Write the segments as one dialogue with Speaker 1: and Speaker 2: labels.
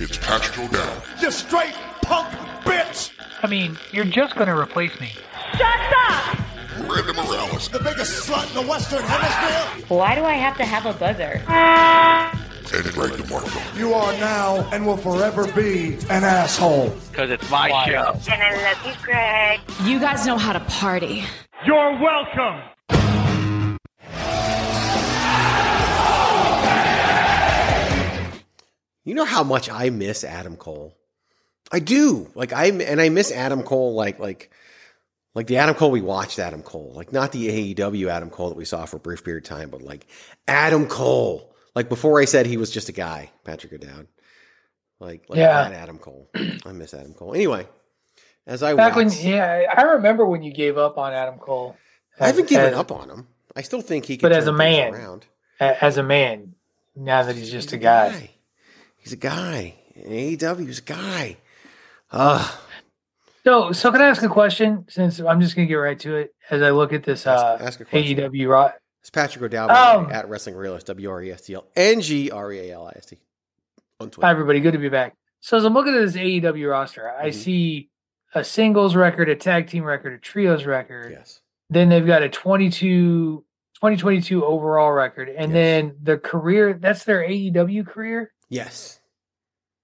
Speaker 1: It's Patrick O'Dowd.
Speaker 2: You straight punk bitch.
Speaker 3: I mean, you're just going to replace me. Shut up!
Speaker 1: Brandon Morales.
Speaker 2: The biggest slut in the Western Hemisphere.
Speaker 4: Why do I have to have a buzzer?
Speaker 1: And Greg DeMarco.
Speaker 2: You are now and will forever be an asshole.
Speaker 5: Because it's my show.
Speaker 4: And I love you, Greg.
Speaker 6: You guys know how to party.
Speaker 2: You're welcome.
Speaker 7: You know how much I miss Adam Cole. I do. Like I and I miss Adam Cole like like like the Adam Cole we watched Adam Cole. Like not the AEW Adam Cole that we saw for a brief period of time, but like Adam Cole. Like before I said he was just a guy, Patrick O'Dowd. Like like
Speaker 3: Yeah.
Speaker 7: Adam Cole. I miss Adam Cole. Anyway, as I
Speaker 3: Back when, yeah, I remember when you gave up on Adam Cole.
Speaker 7: I haven't given
Speaker 3: as-
Speaker 7: up on him. I still think he can
Speaker 3: But as a man,
Speaker 7: around.
Speaker 3: As a man, now that he's just a guy.
Speaker 7: He's a guy. AEW, he's a guy. Uh,
Speaker 3: So, so can I ask a question? Since I'm just gonna get right to it, as I look at this uh,
Speaker 7: Ask- ask a.
Speaker 3: AEW Raw.
Speaker 7: It's Patrick O'Dowd
Speaker 3: Um,
Speaker 7: at Wrestling Realist, W R E S T L N G R E A L I S T on Twitter.
Speaker 3: Hi, everybody. Good to be back. So, as I'm looking at this AEW roster, I
Speaker 7: Mhm.
Speaker 3: see a singles record, a tag team record, a trios record.
Speaker 7: Yes.
Speaker 3: Then they've got a 22, 2022 overall record, and
Speaker 7: Yes.
Speaker 3: then the career. That's their AEW career.
Speaker 7: Yes.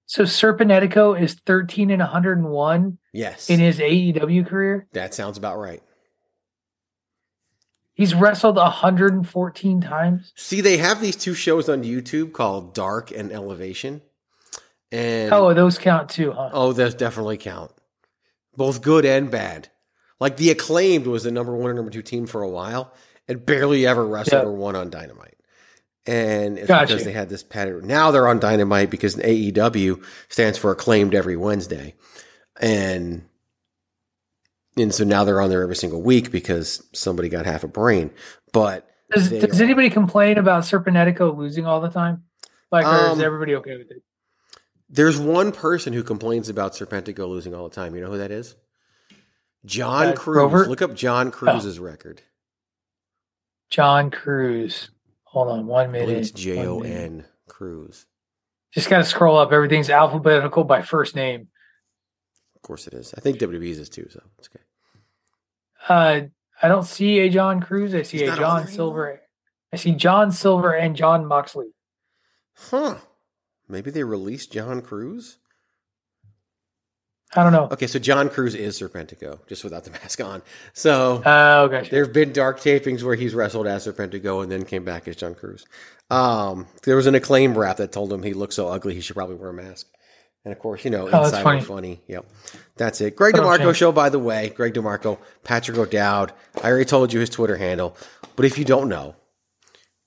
Speaker 3: So Serpentico is 13 and 101
Speaker 7: Yes.
Speaker 3: in his AEW career.
Speaker 7: that sounds about right.
Speaker 3: He's wrestled 114 times.
Speaker 7: See, they have these two shows on YouTube called Dark and Elevation. And
Speaker 3: Oh, those count too, huh?
Speaker 7: Oh, those definitely count. Both good and bad. Like the acclaimed was the number one and number two team for a while and barely ever wrestled
Speaker 3: Yeah.
Speaker 7: or won on Dynamite. And it's
Speaker 3: Gotcha.
Speaker 7: because they had this pattern. Now they're on Dynamite because AEW stands for acclaimed every Wednesday. And and so now they're on there every single week because somebody got half a brain. But
Speaker 3: Does, does
Speaker 7: are-
Speaker 3: anybody complain about Serpentico losing all the time? Like, or is
Speaker 7: Um,
Speaker 3: everybody okay with it?
Speaker 7: There's one person who complains about Serpentico losing all the time. You know who that is? Jon
Speaker 3: Uh,
Speaker 7: Cruz.
Speaker 3: Grover?
Speaker 7: Look up Jon Cruz's record.
Speaker 3: Jon Cruz. Hold on one minute.
Speaker 7: it's J O. N Cruz.
Speaker 3: Just got to scroll up. Everything's alphabetical by first name.
Speaker 7: Of course it is. I think WWE's is too, so it's okay.
Speaker 3: Uh, I don't see a Jon Cruz. I see
Speaker 7: He's
Speaker 3: a John Silver. I see John Silver and Jon Moxley.
Speaker 7: Huh. Maybe they released Jon Cruz?
Speaker 3: I don't know.
Speaker 7: Okay, so Jon Cruz is Serpentico, just without the mask on. So
Speaker 3: Oh, gotcha.
Speaker 7: there have been dark tapings where he's wrestled as Serpentico and then came back as Jon Cruz. Um, there was an acclaim rap that told him he looked so ugly he should probably wear a mask. And of course, you know,
Speaker 3: Oh,
Speaker 7: inside
Speaker 3: funny.
Speaker 7: funny. Yep. That's it. Greg DeMarco show, by the way. Greg DeMarco, Patrick O'Dowd. I already told you his Twitter handle. But if you don't know,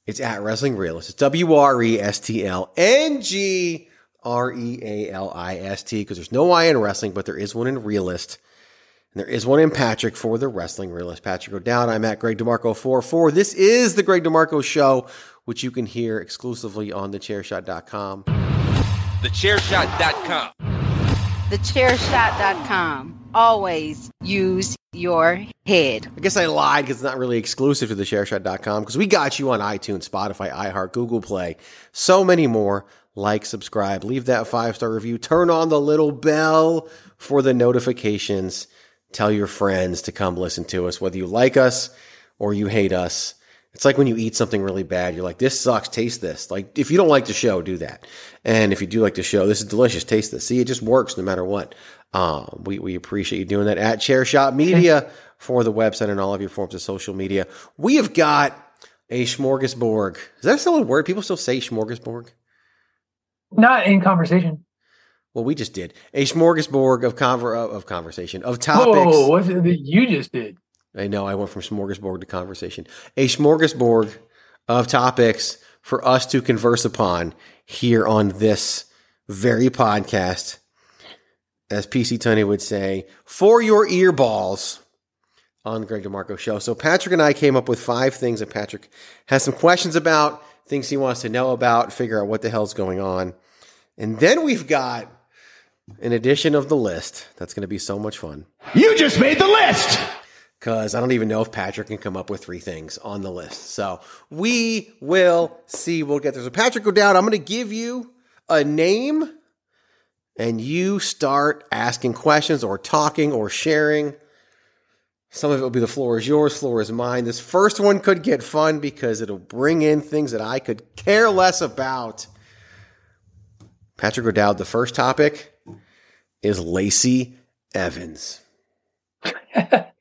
Speaker 7: it's at Wrestling Realist. It's W R E S T L N G R E A L I S T because there's no I in wrestling, but there is one in Realist. And there is one in Patrick for the Wrestling Realist. Patrick O'Dowd. I'm at Greg DeMarco44. This is the Greg DeMarco Show, which you can hear exclusively on the thechairshot.com.
Speaker 8: Thechairshot.com.
Speaker 9: TheChairShot.com. Always use your head.
Speaker 7: I guess I lied because it's not really exclusive to thechairshot.com because we got you on iTunes, Spotify, iHeart, Google Play, so many more. Like, subscribe, leave that five star review, turn on the little bell for the notifications. Tell your friends to come listen to us, whether you like us or you hate us. It's like when you eat something really bad, you're like, this sucks, taste this. Like, if you don't like the show, do that. And if you do like the show, this is delicious, taste this. See, it just works no matter what. Um, we, we appreciate you doing that at Chair Shot Media for the website and all of your forms of social media. We have got A smorgasbord. Is that still a word? People still say smorgasbord?
Speaker 3: Not in conversation.
Speaker 7: Well, we just did. A smorgasbord of, conver- of conversation, of topics.
Speaker 3: Whoa, what's it that you just did?
Speaker 7: I know I went from smorgasbord to conversation. A smorgasbord of topics for us to converse upon here on this very podcast. As PC Tunney would say, for your earballs on the Greg DeMarco show. So Patrick and I came up with five things that Patrick has some questions about, things he wants to know about, figure out what the hell's going on. And then we've got an edition of the list that's going to be so much fun
Speaker 2: You just made the list!
Speaker 7: Because I don't even know if Patrick can come up with three things on the list. So we will see. We'll get there. So Patrick, go down. I'm going to give you a name, and you start asking questions or talking or sharing. Some of it will be the floor is yours, floor is mine. This first one could get fun because it'll bring in things that I could care less about. Patrick O'Dowd, the first topic is Lacey Evans.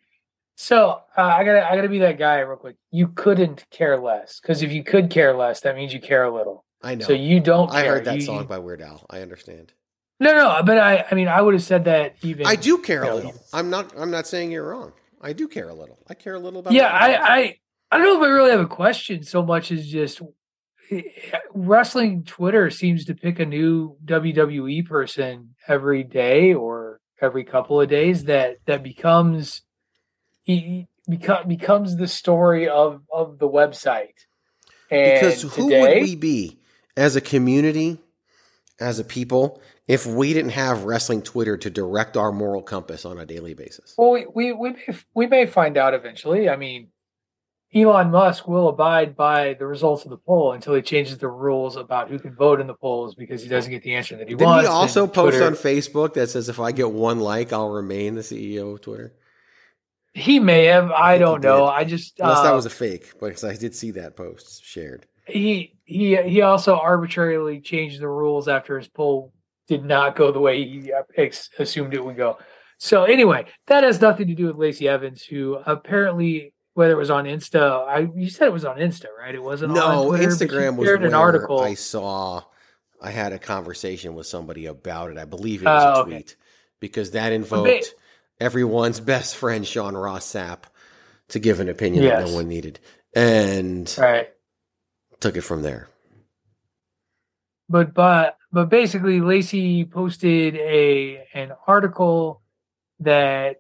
Speaker 3: So uh, I gotta I gotta be that guy real quick. You couldn't care less because if you could care less, that means you care a little.
Speaker 7: I know.
Speaker 3: So you don't.
Speaker 7: I heard that
Speaker 3: You-
Speaker 7: song by Weird Al. I understand.
Speaker 3: No, no, but I I mean I would have said that even.
Speaker 7: I do care a
Speaker 3: Yeah.
Speaker 7: little. I'm not. I'm not saying you're wrong. I do care a little. I care a little about.
Speaker 3: Yeah. I, I I don't know if I really have a question so much as just eh, wrestling Twitter seems to pick a new WWE person every day or every couple of days that that becomes he become becomes the story of of the website. And
Speaker 7: because who
Speaker 3: today,
Speaker 7: would we be as a community, as a people, if we didn't have wrestling Twitter to direct our moral compass on a daily basis?
Speaker 3: Well, we we we may, we may find out eventually. I mean, Elon Musk will abide by the results of the poll until he changes the rules about who can vote in the polls because he doesn't get the answer that he
Speaker 7: Didn't
Speaker 3: wants.
Speaker 7: he also post on Facebook that says if I get one like, I'll remain the CEO of Twitter?
Speaker 3: He may have. I,
Speaker 7: he
Speaker 3: don't know.
Speaker 7: did.
Speaker 3: I just
Speaker 7: Unless
Speaker 3: uh,
Speaker 7: that was a fake, because I did see that post shared.
Speaker 3: he he he also arbitrarily changed the rules after his poll did not go the way he uh, ex- assumed it would go. So anyway, that has nothing to do with Lacey Evans, who apparently whether it was on Insta, I you said it was on Insta, right? It wasn't on
Speaker 7: No,
Speaker 3: Twitter,
Speaker 7: Instagram was
Speaker 3: shared an article.
Speaker 7: I saw. I had a conversation with somebody about it. I believe it was
Speaker 3: Oh,
Speaker 7: a
Speaker 3: okay.
Speaker 7: tweet because that invoked everyone's best friend Sean Ross Sapp to give an opinion that no one needed, and
Speaker 3: right.
Speaker 7: took it from there.
Speaker 3: but but but basically lacey posted a an article that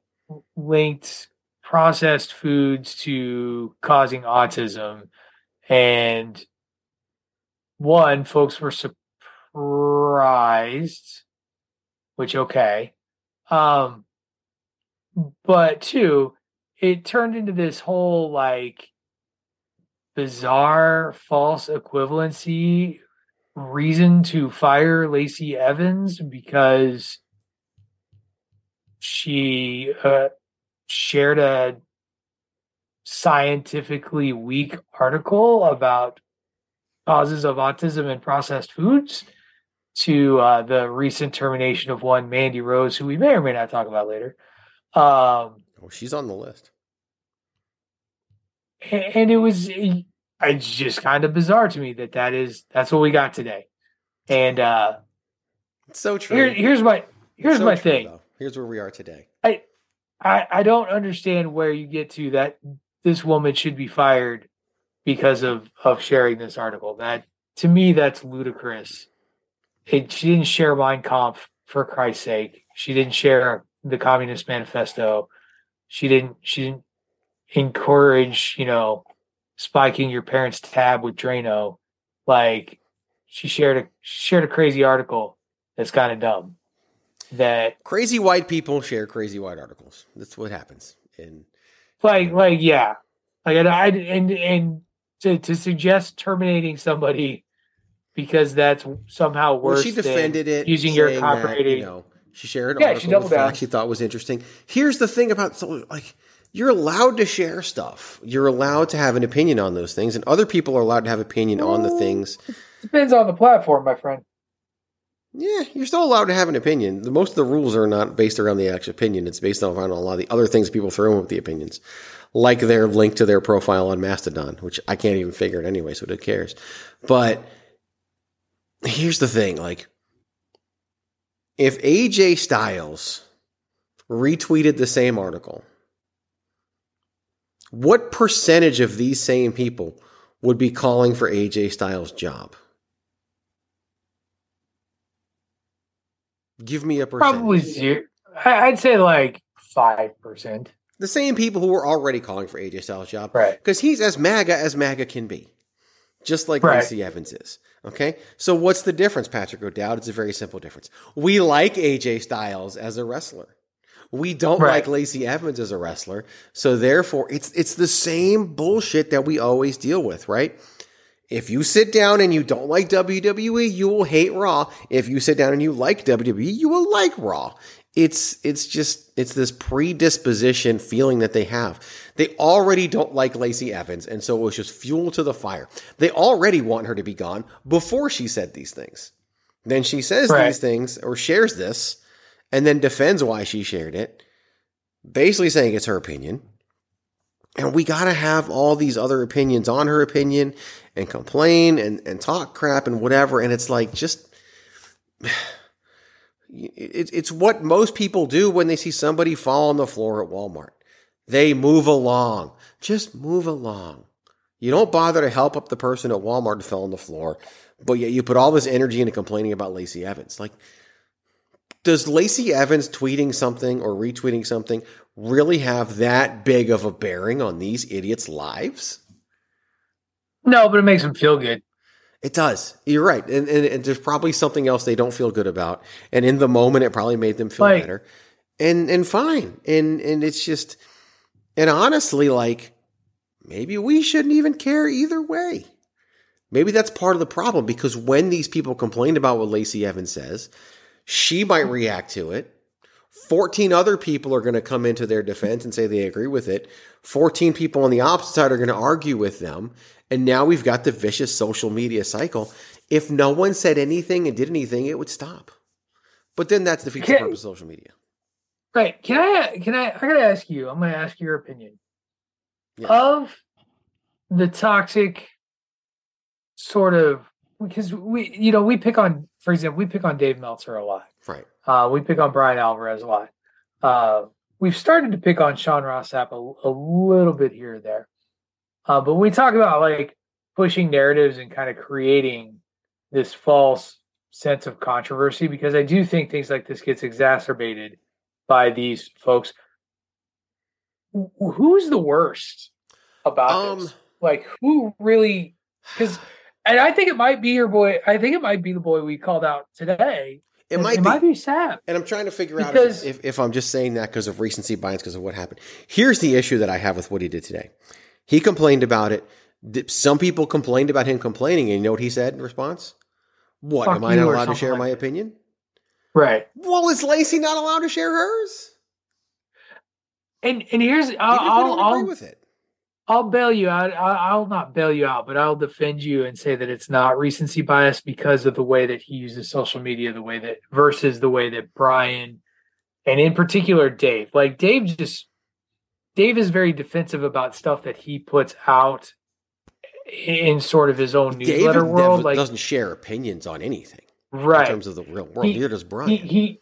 Speaker 3: linked processed foods to causing autism and one folks were surprised which okay um but two it turned into this whole like bizarre false equivalency reason to fire Lacey Evans because she uh, shared a scientifically weak article about causes of autism and processed foods to uh, the recent termination of one Mandy Rose, who we may or may not talk about later. Um,
Speaker 7: Oh, she's on the list.
Speaker 3: and it was it's just kind of bizarre to me that that is that's what we got today and uh
Speaker 7: It's so true.
Speaker 3: here, here's my here's
Speaker 7: So
Speaker 3: my
Speaker 7: true,
Speaker 3: thing
Speaker 7: though. Here's where we are today.
Speaker 3: I, I don't understand where you get to that this woman should be fired because of of sharing this article that to me that's ludicrous it, she didn't share mein kampf for christ's sake she didn't share the communist manifesto she didn't she didn't encourage you know spiking your parents tab with drano like she shared a she shared a crazy article that's kind of dumb that
Speaker 7: Crazy white people share crazy white articles. That's what happens. And
Speaker 3: like like yeah like and I and and to to suggest terminating somebody because that's somehow
Speaker 7: well,
Speaker 3: worse
Speaker 7: she
Speaker 3: than
Speaker 7: defended it,
Speaker 3: using your
Speaker 7: that,
Speaker 3: copyrighted
Speaker 7: you know, she shared
Speaker 3: Yeah, she doubled down.
Speaker 7: facts she thought was interesting. Here's the thing about like you're allowed to share stuff. You're allowed to have an opinion on those things, and other people are allowed to have opinion on the things.
Speaker 3: depends on the platform my friend
Speaker 7: Yeah, you're still allowed to have an opinion. The, most of the rules are not based around the actual opinion. It's based on a lot of the other things people throw in with the opinions, like their link to their profile on Mastodon, which I can't even figure it anyway, so who cares? But here's the thing: like, if AJ Styles retweeted the same article, what percentage of these same people would be calling for AJ Styles' job? Give me a percentage.
Speaker 3: Probably zero. I'd say like five percent.
Speaker 7: the same people who were already calling for AJ Styles' job.
Speaker 3: Right.
Speaker 7: Because he's as MAGA as MAGA can be. Just like
Speaker 3: Right.
Speaker 7: Lacey Evans is. Okay? So what's the difference, Patrick O'Dowd? It's a very simple difference. We like AJ Styles as a wrestler. We don't
Speaker 3: Right.
Speaker 7: like Lacey Evans as a wrestler. So therefore, it's it's the same bullshit that we always deal with, right? If you sit down and you don't like WWE, you will hate Raw. If you sit down and you like WWE, you will like Raw. It's it's just it's this predisposition feeling that they have. They already don't like Lacey Evans, and so it was just fuel to the fire. They already want her to be gone before she said these things. Then she says
Speaker 3: Right.
Speaker 7: these things or shares this, and then defends why she shared it, basically saying it's her opinion. And we got to have all these other opinions on her opinion and complain and, and talk crap and whatever. And it's like, just, it, it's what most people do when they see somebody fall on the floor at Walmart. They move along. Just move along. You don't bother to help up the person at Walmart who fell on the floor, but yet you put all this energy into complaining about Lacey Evans. Like, does Lacey Evans tweeting something or retweeting something really have that big of a bearing on these idiots' lives?
Speaker 3: No, but it makes them feel good.
Speaker 7: It does. You're right. And, and, and there's probably something else they don't feel good about. And in the moment, it probably made them feel
Speaker 3: Like-
Speaker 7: better. And and fine. And and it's just and honestly, like maybe we shouldn't even care either way. Maybe that's part of the problem because when these people complained about what Lacey Evans says, she might mm-hmm. react to it. 14 other people are going to come into their defense and say they agree with it. 14 people on the opposite side are going to argue with them. And now we've got the vicious social media cycle. If no one said anything and did anything, it would stop. But then that's the
Speaker 3: Okay.
Speaker 7: purpose of social media.
Speaker 3: Right. Can I can I I gotta ask you, I'm gonna ask your opinion.
Speaker 7: Yeah.
Speaker 3: Of the toxic sort of because we you know, we pick on for example, we pick on Dave Meltzer a lot.
Speaker 7: Right.
Speaker 3: Uh, we pick on Bryan Alvarez a lot. Uh, we've started to pick on Sean Ross Sapp a, a little bit here or there. Uh, but when we talk about like pushing narratives and kind of creating this false sense of controversy, because I do think things like this gets exacerbated by these folks. Who's the worst about
Speaker 7: Um,
Speaker 3: this? Like, who really? Because, and I think it might be your boy. I think it might be the boy we called out today.
Speaker 7: It might
Speaker 3: it
Speaker 7: be.
Speaker 3: might be.
Speaker 7: And I'm trying to figure out
Speaker 3: Because-
Speaker 7: if, if, if I'm just saying that because of recency bias, because of what happened. Here's the issue that I have with what he did today. He complained about it. Some people complained about him complaining, and you know what he said in response? What?
Speaker 3: Fuck
Speaker 7: am I not allowed to share
Speaker 3: like
Speaker 7: my
Speaker 3: that.
Speaker 7: opinion?
Speaker 3: Right.
Speaker 7: Well, is Lacey not allowed to share hers?
Speaker 3: And and here's I'll I'll, I'll,
Speaker 7: with it.
Speaker 3: I'll bail you out. I'll, I'll not bail you out, but I'll defend you and say that it's not recency bias because of the way that he uses social media, the way that versus the way that Bryan and in particular Dave. Like Dave just Dave is very defensive about stuff that he puts out in sort of his own newsletter world.
Speaker 7: never-
Speaker 3: Like
Speaker 7: doesn't share opinions on anything
Speaker 3: right?
Speaker 7: in terms of the real world.
Speaker 3: He-
Speaker 7: Neither does Bryan.
Speaker 3: he,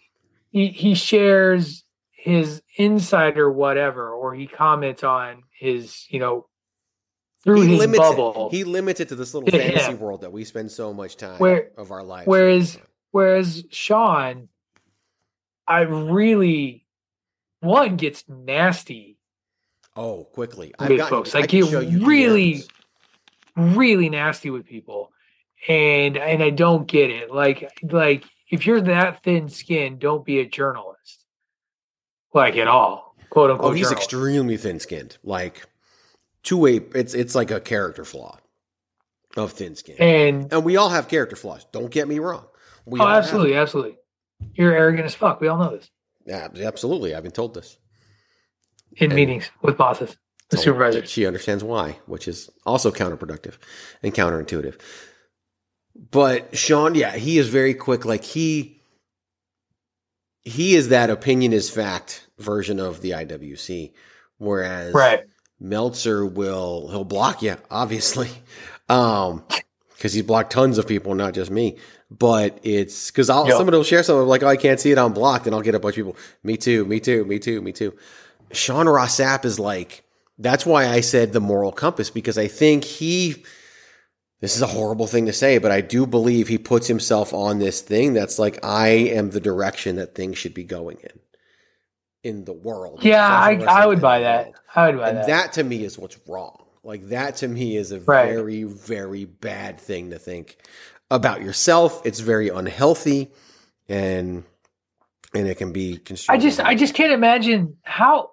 Speaker 3: he he shares his insider whatever or he comments on his you know through
Speaker 7: He
Speaker 3: his
Speaker 7: limits
Speaker 3: bubble
Speaker 7: it. He limits it to this little
Speaker 3: To
Speaker 7: fantasy
Speaker 3: him.
Speaker 7: world that we spend so much time
Speaker 3: Where-
Speaker 7: of our lives.
Speaker 3: whereas- whereas sean i really one gets nasty
Speaker 7: oh, quickly,
Speaker 3: with
Speaker 7: got
Speaker 3: folks
Speaker 7: I
Speaker 3: like
Speaker 7: you
Speaker 3: really
Speaker 7: DMs.
Speaker 3: really nasty with people and and i don't get it like like if you're that thin skinned don't be a journalist like at all quote oh, unquote
Speaker 7: Oh, he's
Speaker 3: journalist.
Speaker 7: extremely thin-skinned. Like two way it's it's like a character flaw of thin skin.
Speaker 3: and
Speaker 7: And we all have character flaws. Don't get me wrong. We
Speaker 3: oh absolutely absolutely you're arrogant as fuck we all know this.
Speaker 7: Yeah, absolutely. I've been told this.
Speaker 3: In
Speaker 7: And-
Speaker 3: meetings with bosses the supervisors
Speaker 7: She understands why, which is also counterproductive and counterintuitive. But Sean, yeah, he is very quick. Like he, he is that opinion is fact version of the IWC, whereas
Speaker 3: Right.
Speaker 7: Meltzer will he'll block you, obviously, um, because he's blocked tons of people, not just me. But it's because I'll
Speaker 3: Yep.
Speaker 7: somebody will share something like, "Oh, I can't see it, I'm blocked," and I'll get a bunch of people. Me too, me too, me too, me too. Sean Ross Sapp is like that's why I said the moral compass because I think he. This is a horrible thing to say, but I do believe he puts himself on this thing that's like I am the direction that things should be going in in the world.
Speaker 3: Yeah, I, I would buy that.
Speaker 7: world.
Speaker 3: I would buy
Speaker 7: And
Speaker 3: that.
Speaker 7: that to me is what's wrong. Like that to me is a
Speaker 3: Right.
Speaker 7: very, very bad thing to think about yourself. It's very unhealthy, and and it can be construed.
Speaker 3: I just I just can't imagine how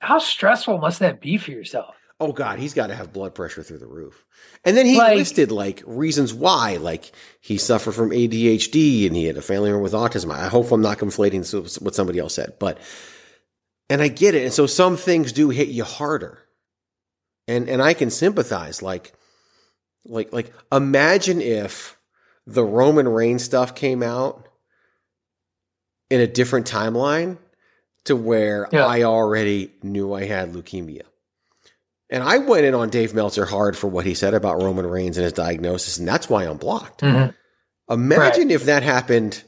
Speaker 3: how stressful must that be for yourself.
Speaker 7: oh god, he's got to have blood pressure through the roof. And then he
Speaker 3: Like-
Speaker 7: listed like reasons why, like he suffered from ADHD and he had a family member with autism. I hope I'm not conflating what somebody else said, but and I get it. And so some things do hit you harder. And and I can sympathize. Like like like imagine if the Roman Reigns stuff came out in a different timeline to where
Speaker 3: Yeah.
Speaker 7: I already knew I had leukemia. And I went in on Dave Meltzer hard for what he said about Roman Reigns and his diagnosis, and that's why I'm blocked.
Speaker 3: Mhm.
Speaker 7: Imagine if that happened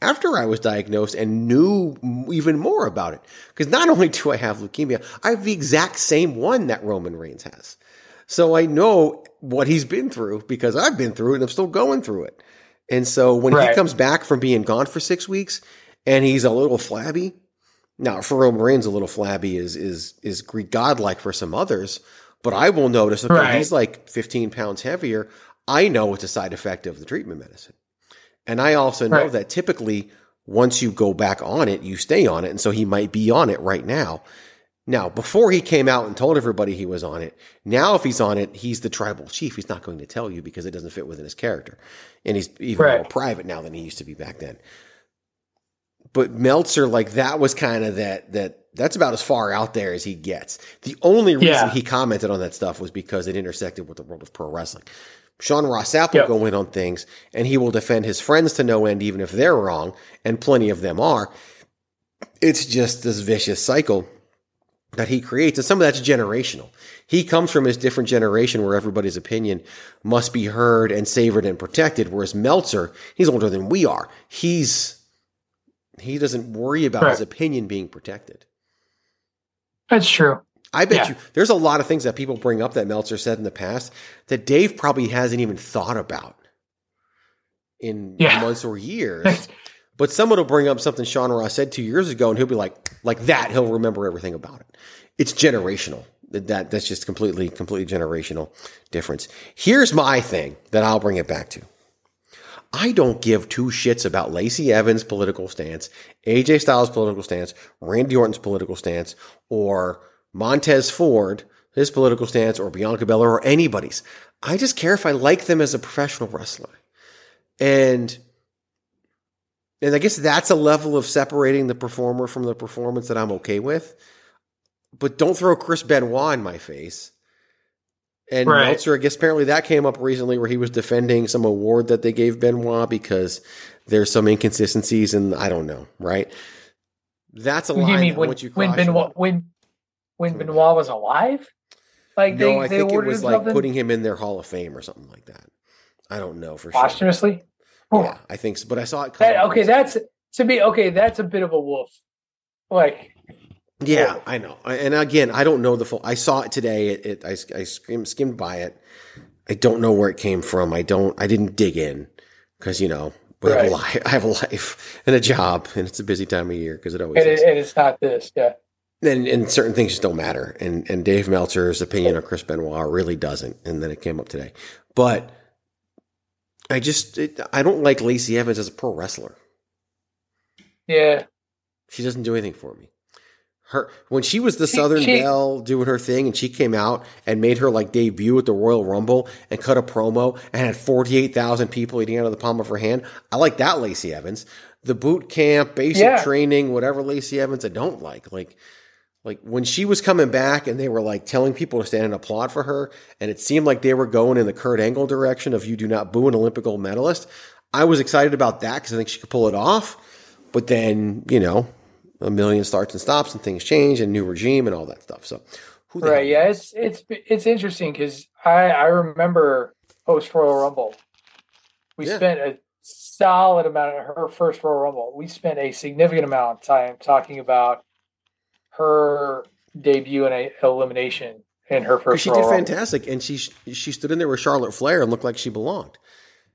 Speaker 7: after I was diagnosed and knew even more about it. Because not only do I have leukemia, I have the exact same one that Roman Reigns has. So I know what he's been through because I've been through it and I'm still going through it. And so when he comes back from being gone for six weeks and he's a little flabby, now for Roman Reigns, a little flabby is is is Greek godlike for some others, but I will notice okay,
Speaker 3: Right.
Speaker 7: he's like 15 pounds heavier. I know it's a side effect of the treatment medicine. And I also know
Speaker 3: Right.
Speaker 7: that typically once you go back on it, you stay on it. And so he might be on it right now. Now, before he came out and told everybody he was on it, now if he's on it, he's the tribal chief. He's not going to tell you because it doesn't fit within his character. And he's even
Speaker 3: Right.
Speaker 7: more private now than he used to be back then. But Meltzer, like that was kind of that that that's about as far out there as he gets. The only reason
Speaker 3: Yeah.
Speaker 7: he commented on that stuff was because it intersected with the world of pro wrestling. Sean Ross Sapp will
Speaker 3: Yep.
Speaker 7: go in on things and he will defend his friends to no end, even if they're wrong, and plenty of them are. It's just this vicious cycle that he creates. And some of that's generational. He comes from his different generation where everybody's opinion must be heard and savored and protected. Whereas Meltzer, he's older than we are. He's he doesn't worry about his opinion being protected.
Speaker 3: That's true.
Speaker 7: I bet
Speaker 3: Yeah.
Speaker 7: you there's a lot of things that people bring up that Meltzer said in the past that Dave probably hasn't even thought about in
Speaker 3: Yeah.
Speaker 7: months or years. But someone will bring up something Sean Ross said two years ago, and he'll be like, like that. He'll remember everything about it. It's generational. That that- that's just completely, completely generational difference. Here's my thing that I'll bring it back to. I don't give two shits about Lacey Evans' political stance, AJ Styles' political stance, Randy Orton's political stance, or Montez Ford, his political stance, or Bianca Belair, or anybody's. I just care if I like them as a professional wrestler. And and I guess that's a level of separating the performer from the performance that I'm okay with. But don't throw Chris Benoit in my face. And
Speaker 3: Right.
Speaker 7: Meltzer, I guess apparently that came up recently where he was defending some award that they gave Benoit because there's some inconsistencies and I don't know, right? That's a
Speaker 3: You
Speaker 7: line
Speaker 3: mean when
Speaker 7: once you
Speaker 3: when Benoit when when Benoit was alive? Like
Speaker 7: No,
Speaker 3: they,
Speaker 7: I
Speaker 3: they
Speaker 7: think it
Speaker 3: awarded
Speaker 7: was like
Speaker 3: something
Speaker 7: putting him in their Hall of Fame or something like that. I don't know for sure.
Speaker 3: posthumously. Oh,
Speaker 7: Yeah, I think so. But I saw it. come
Speaker 3: that, okay, that's to me. Okay, that's a bit of a wolf. Like
Speaker 7: Yeah. I know. And again, I don't know the full. I saw it today. It, it I, I skimmed, skimmed by it. I don't know where it came from. I don't. I didn't dig in because you know we have a life. I have a life and a job, and it's a busy time of year because it always
Speaker 3: and, it, and it's not this. Yeah.
Speaker 7: and, and certain things just don't matter. And and Dave Meltzer's opinion on Chris Benoit really doesn't. And then it came up today, but I just it, I don't like Lacey Evans as a pro wrestler.
Speaker 3: Yeah.
Speaker 7: She doesn't do anything for me. Her when she was the
Speaker 3: She-
Speaker 7: Southern
Speaker 3: she-
Speaker 7: Belle doing her thing, and she came out and made her like debut at the Royal Rumble and cut a promo and had forty eight thousand people eating out of the palm of her hand. I like that Lacey Evans. The boot camp, basic
Speaker 3: Yeah.
Speaker 7: training, whatever Lacey Evans, I don't like. Like Like when she was coming back and they were like telling people to stand and applaud for her, and it seemed like they were going in the Kurt Angle direction of you do not boo an Olympic gold medalist. I was excited about that because I think she could pull it off. But then, you know, a million starts and stops and things change and new regime and all that stuff. So
Speaker 3: Right. Yeah. It's it's it's interesting because I I remember post Royal Rumble, we
Speaker 7: Yeah.
Speaker 3: spent a solid amount of her first Royal Rumble. We spent a significant amount of time talking about her debut and elimination in her first
Speaker 7: she
Speaker 3: Royal
Speaker 7: did
Speaker 3: Rumble.
Speaker 7: fantastic, and she she stood in there with Charlotte Flair and looked like she belonged.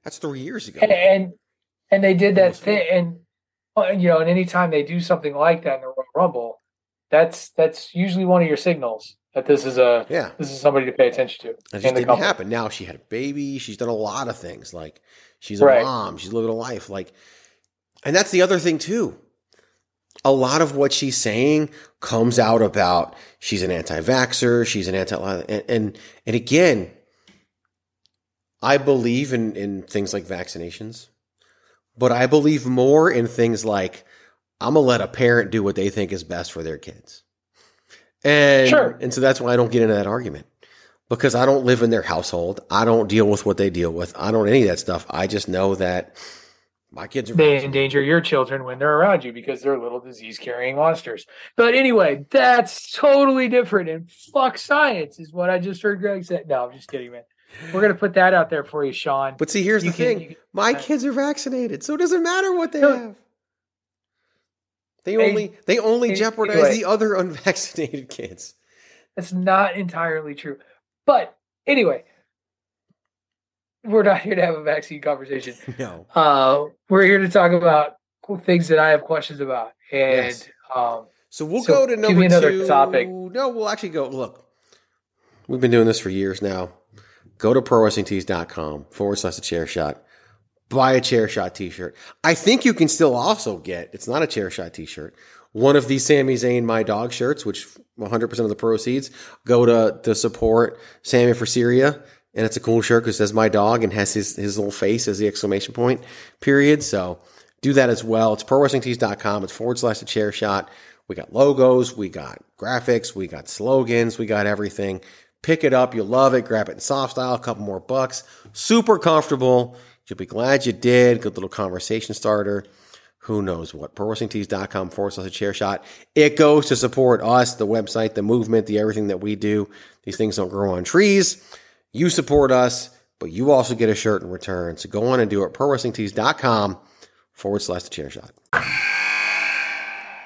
Speaker 7: That's three years ago.
Speaker 3: and and, and they did that thing and you know and anytime they do something like that in the Rumble, that's that's usually one of your signals that this is a
Speaker 7: Yeah,
Speaker 3: this is somebody to pay attention to And
Speaker 7: it just didn't happen. Now she had a baby. She's done a lot of things. Like she's a
Speaker 3: Right.
Speaker 7: mom. She's living a life. Like, and that's the other thing too. A lot of what she's saying comes out about she's an anti-vaxxer. She's an anti and and, and again, I believe in in things like vaccinations, but I believe more in things like I'm gonna let a parent do what they think is best for their kids. And
Speaker 3: Sure.
Speaker 7: and so that's why I don't get into that argument. Because I don't live in their household. I don't deal with what they deal with. I don't any of that stuff. I just know that my kids are
Speaker 3: they endanger your children when they're around you because they're little disease carrying monsters. But anyway, that's totally different. And fuck science is what I just heard Greg say. No, I'm just kidding, man. We're gonna put that out there for you, Sean.
Speaker 7: But see, here's
Speaker 3: You
Speaker 7: the
Speaker 3: can-
Speaker 7: thing. My kids are vaccinated, so it doesn't matter what they
Speaker 3: No.
Speaker 7: have. They
Speaker 3: Hey,
Speaker 7: only they only
Speaker 3: hey,
Speaker 7: jeopardize
Speaker 3: anyway.
Speaker 7: the other unvaccinated kids.
Speaker 3: That's not entirely true. But anyway, we're not here to have a vaccine conversation.
Speaker 7: No.
Speaker 3: Uh, we're here to talk about cool things that I have questions about. And
Speaker 7: Yes.
Speaker 3: um,
Speaker 7: So we'll
Speaker 3: So
Speaker 7: go to
Speaker 3: give
Speaker 7: number
Speaker 3: me another
Speaker 7: two.
Speaker 3: topic.
Speaker 7: No, we'll actually go. Look, we've been doing this for years now. Go to prowrestlingtees.com forward slash the chair shot. Buy a chair shot t shirt. I think you can still also get, it's not a chair shot t shirt, one of these Sami Zayn My Dog shirts, which 100% of the proceeds go to, to support Sami for Syria. And it's a cool shirt because it says My Dog and has his, his little face as the exclamation point period. So do that as well. It's prowrestlingtees.com. It's forward slash the chair shot. We got logos, we got graphics, we got slogans, we got everything. Pick it up. You'll love it. Grab it in soft style, a couple more bucks. Super comfortable. You'll be glad you did. Good little conversation starter. Who knows what? ProWrestlingTees.com forward slash chair shot. It goes to support us, the website, the movement, the everything that we do. These things don't grow on trees. You support us, but you also get a shirt in return. So go on and do it. ProWrestlingTees.com forward slash the chair shot.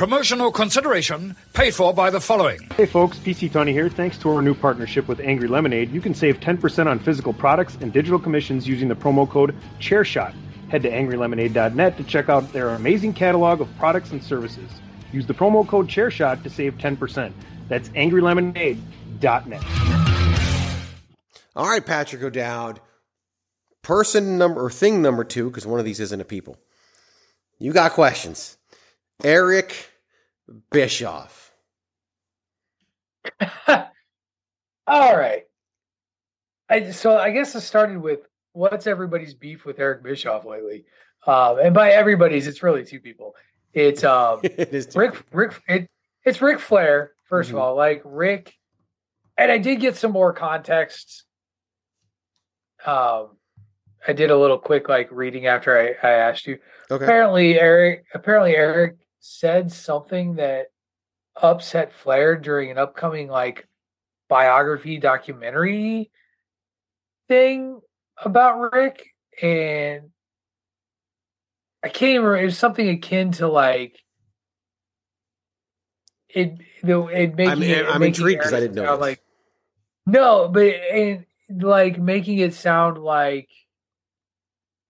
Speaker 10: Promotional consideration paid for by the following.
Speaker 11: Hey folks, PC Tunney here. Thanks to our new partnership with Angry Lemonade, you can save 10% on physical products and digital commissions using the promo code ChairShot. Head to angrylemonade.net to check out their amazing catalog of products and services. Use the promo code ChairShot to save 10%. That's angrylemonade.net.
Speaker 7: All right, Patrick O'Dowd. Person number or thing number two, because one of these isn't a people. You got questions. Eric Bischoff.
Speaker 3: all right. I so I guess it started with what's everybody's beef with Eric Bischoff lately, um, and by everybody's, it's really two people. It's um,
Speaker 7: it is
Speaker 3: Rick Rick it, it's Ric Flair 1st
Speaker 7: Mhm.
Speaker 3: of all like Rick and I did get some more context um I did a little quick like reading after I, I asked you
Speaker 7: Okay.
Speaker 3: apparently Eric apparently Eric said something that upset Flair during an upcoming like biography documentary thing about Rick and I can't even remember. It was something akin to like it. It making
Speaker 7: I'm-
Speaker 3: it,
Speaker 7: I'm
Speaker 3: making
Speaker 7: intrigued 'cause I didn't know
Speaker 3: sound. Like no, but and like making it sound like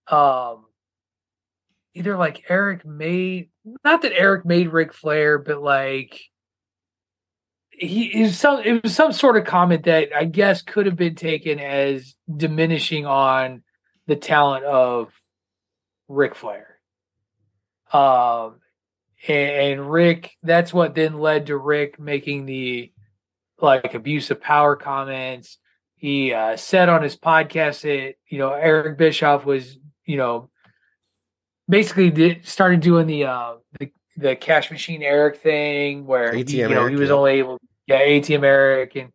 Speaker 3: um either like Eric made not that Eric made Ric Flair, but like he is some it was some sort of comment that I guess could have been taken as diminishing on the talent of Ric Flair. Um and, and Rick that's what then led to Rick making the like abuse of power comments. He uh, said on his podcast that you know Eric Bischoff was you know basically did, started doing the uh, the the cash machine Eric thing where he, you know
Speaker 7: Eric,
Speaker 3: he was
Speaker 7: yeah.
Speaker 3: only able yeah ATM Eric and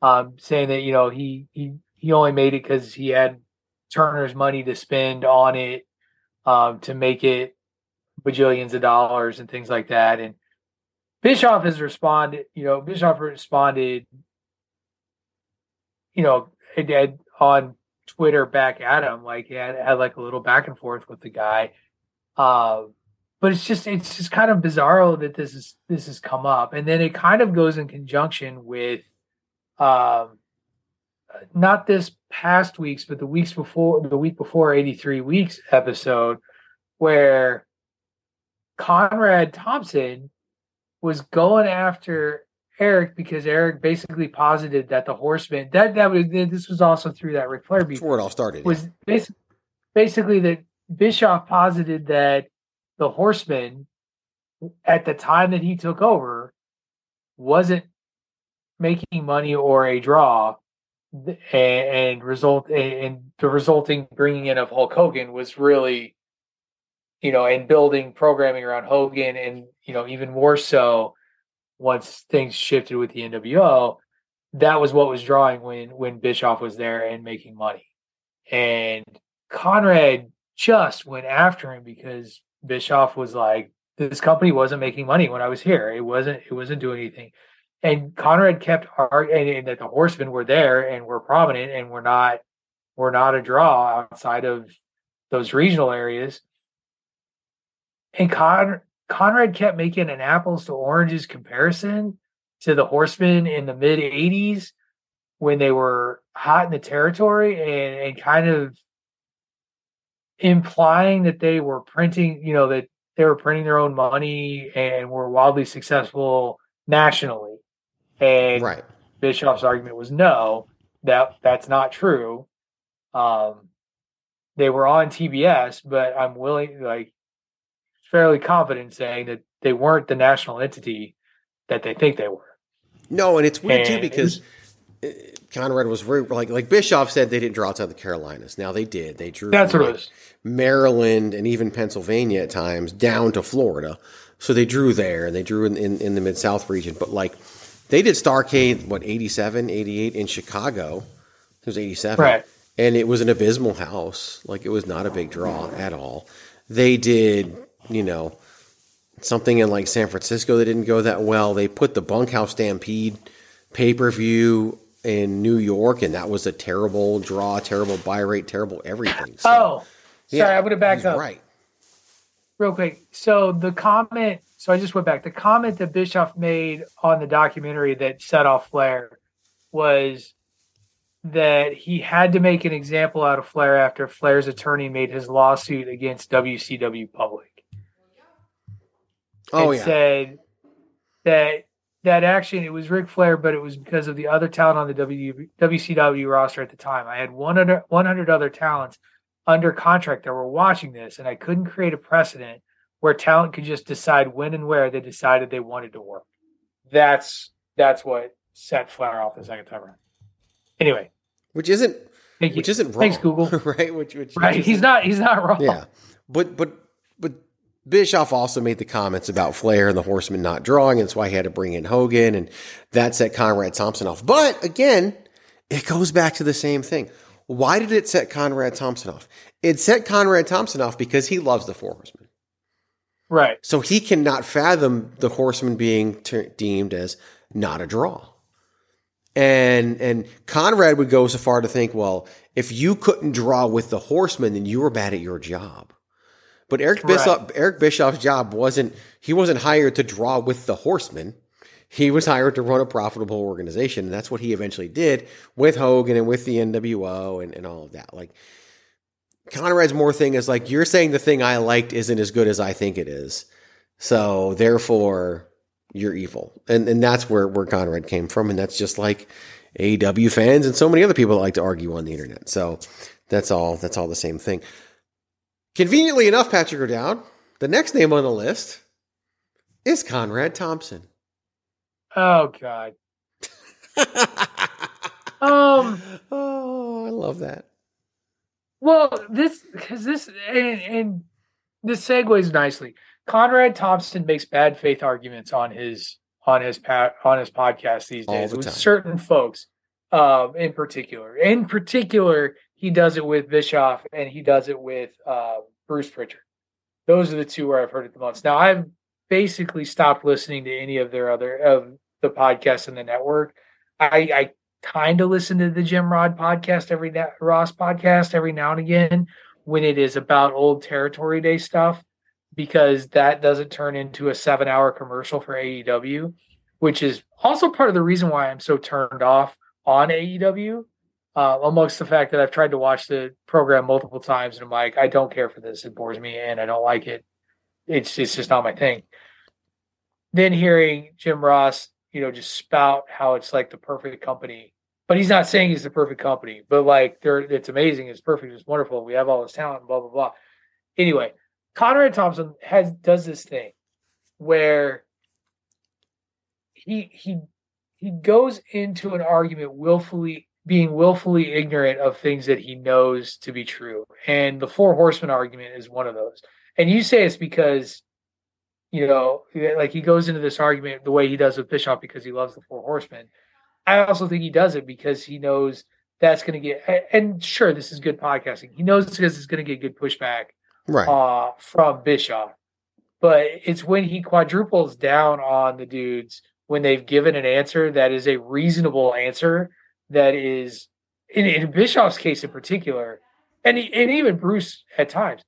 Speaker 3: um, saying that you know he he he only made it because he had Turner's money to spend on it um, to make it bajillions of dollars and things like that and Bischoff has responded you know Bischoff responded you know had- had on Twitter back at him like he had, had like a little back and forth with the guy uh, but it's just it's just kind of bizarro that this is this has come up and then it kind of goes in conjunction with um not this past weeks but the weeks before the week before 83 weeks episode where Conrad Thompson was going after Eric because Eric basically posited that the horseman that that was this was also through that Ric Flair beat
Speaker 7: That's where it all started.
Speaker 3: was bas- basically that Bischoff posited that the horseman at the time that he took over wasn't making money or a draw and, and result and the resulting bringing in of Hulk Hogan was really you know and building programming around Hogan and you know even more so once things shifted with the NWO that was what was drawing when when Bischoff was there and making money. And Conrad just went after him because Bischoff was like, this company wasn't making money when I was here. It wasn't. It wasn't doing anything. And Conrad kept arguing that the Horsemen were there and were prominent and were not were not a draw outside of those regional areas. And Con- Conrad kept making an apples to oranges comparison to the Horsemen in the mid '80s when they were hot in the territory and, and kind of implying that they were printing, you know, that they were printing their own money and were wildly successful nationally. And
Speaker 7: right.
Speaker 3: Bischoff's argument was no, that that's not true. Um, they were on TBS, but I'm willing, like, fairly confident saying that they weren't the national entity that they think they were.
Speaker 7: No, and it's weird too
Speaker 3: And it
Speaker 7: because Conrad was very like like Bischoff said they didn't draw outside the Carolinas. Now they did. They drew
Speaker 3: That's
Speaker 7: from, like. Maryland and even Pennsylvania at times down to Florida. So they drew there and they drew in, in, in the Mid South region. But like they did Starcade, what, 87, 88 in Chicago. It was 87.
Speaker 3: Right.
Speaker 7: And it was an abysmal house. Like it was not a big draw at all. They did, you know, something in like San Francisco that didn't go that well. They put the Bunkhouse Stampede pay per view in New York, and that was a terrible draw, terrible buy rate, terrible everything. So,
Speaker 3: oh, sorry, I would have backed up.
Speaker 7: Right.
Speaker 3: real quick. So the comment, so I just went back. The comment that Bischoff made on the documentary that set off Flair was that he had to make an example out of Flair after Flair's attorney made his lawsuit against WCW Public.
Speaker 7: Oh,
Speaker 3: It
Speaker 7: yeah.
Speaker 3: said that that action it was Ric Flair, but it was because of the other talent on the w, WCW roster at the time. I had 100, 100 other talents under contract that were watching this, and I couldn't create a precedent where talent could just decide when and where they decided they wanted to work. That's that's what set Flair off the second time around. Anyway,
Speaker 7: Which isn't which isn't wrong.
Speaker 3: Thanks, Google.
Speaker 7: right? Which, which
Speaker 3: right? He's not he's not wrong.
Speaker 7: Yeah. But but but Bischoff also made the comments about Flair and the Horseman not drawing, and that's why he had to bring in Hogan, and that set Conrad Thompson off. But again, it goes back to the same thing. Why did it set Conrad Thompson off? It set Conrad Thompson off because he loves the Four Horsemen.
Speaker 3: Right.
Speaker 7: So he cannot fathom the Horsemen being ter- deemed as not a draw. And and Conrad would go so far to think, well, if you couldn't draw with the Horsemen, then you were bad at your job. But Eric Bischoff, Eric Bischoff's job wasn't he wasn't hired to draw with the Horsemen. He was hired to run a profitable organization, and that's what he eventually did with Hogan and with the NWO and, and all of that. Like Conrad's more thing is like you're saying the thing I liked isn't as good as I think it is. So therefore, you're evil. And and that's where where Conrad came from, and that's just like AEW fans and so many other people that like to argue on the internet. So that's all that's all the same thing. Conveniently enough, Patrick O'Dowd, the next name on the list is Conrad Thompson.
Speaker 3: Oh God. um.
Speaker 7: Oh, I love that.
Speaker 3: Well, this because this and, and this segues nicely. Conrad Thompson makes bad faith arguments on his on his pat on his podcast these days
Speaker 7: the
Speaker 3: with certain folks, um, in particular. In particular, he does it with Bischoff and he does it with uh, Bruce Pritchard. Those are the two where I've heard it the most. Now I've basically stopped listening to any of their other of the podcasts in the network. I, I kind of listen to the Jim Rod podcast every Ross podcast every now and again when it is about old territory day stuff because that doesn't turn into a seven hour commercial for AEW, which is also part of the reason why I'm so turned off on AEW. Uh, amongst the fact that I've tried to watch the program multiple times and I'm like, I don't care for this. It bores me and I don't like it. It's it's just not my thing. Then hearing Jim Ross, you know, just spout how it's like the perfect company. But he's not saying he's the perfect company, but like they're it's amazing, it's perfect, it's wonderful. We have all this talent, blah blah blah. Anyway, Conrad Thompson has does this thing where he he he goes into an argument willfully being willfully ignorant of things that he knows to be true. And the four horsemen argument is one of those. And you say it's because you know, like he goes into this argument the way he does with Bischoff because he loves the four horsemen. I also think he does it because he knows that's going to get, and sure, this is good podcasting. He knows because it's going to get good pushback
Speaker 7: Right.
Speaker 3: uh, from Bischoff. But it's when he quadruples down on the dudes when they've given an answer that is a reasonable answer that is, in, in Bischoff's case in particular, and, and even Bruce at times,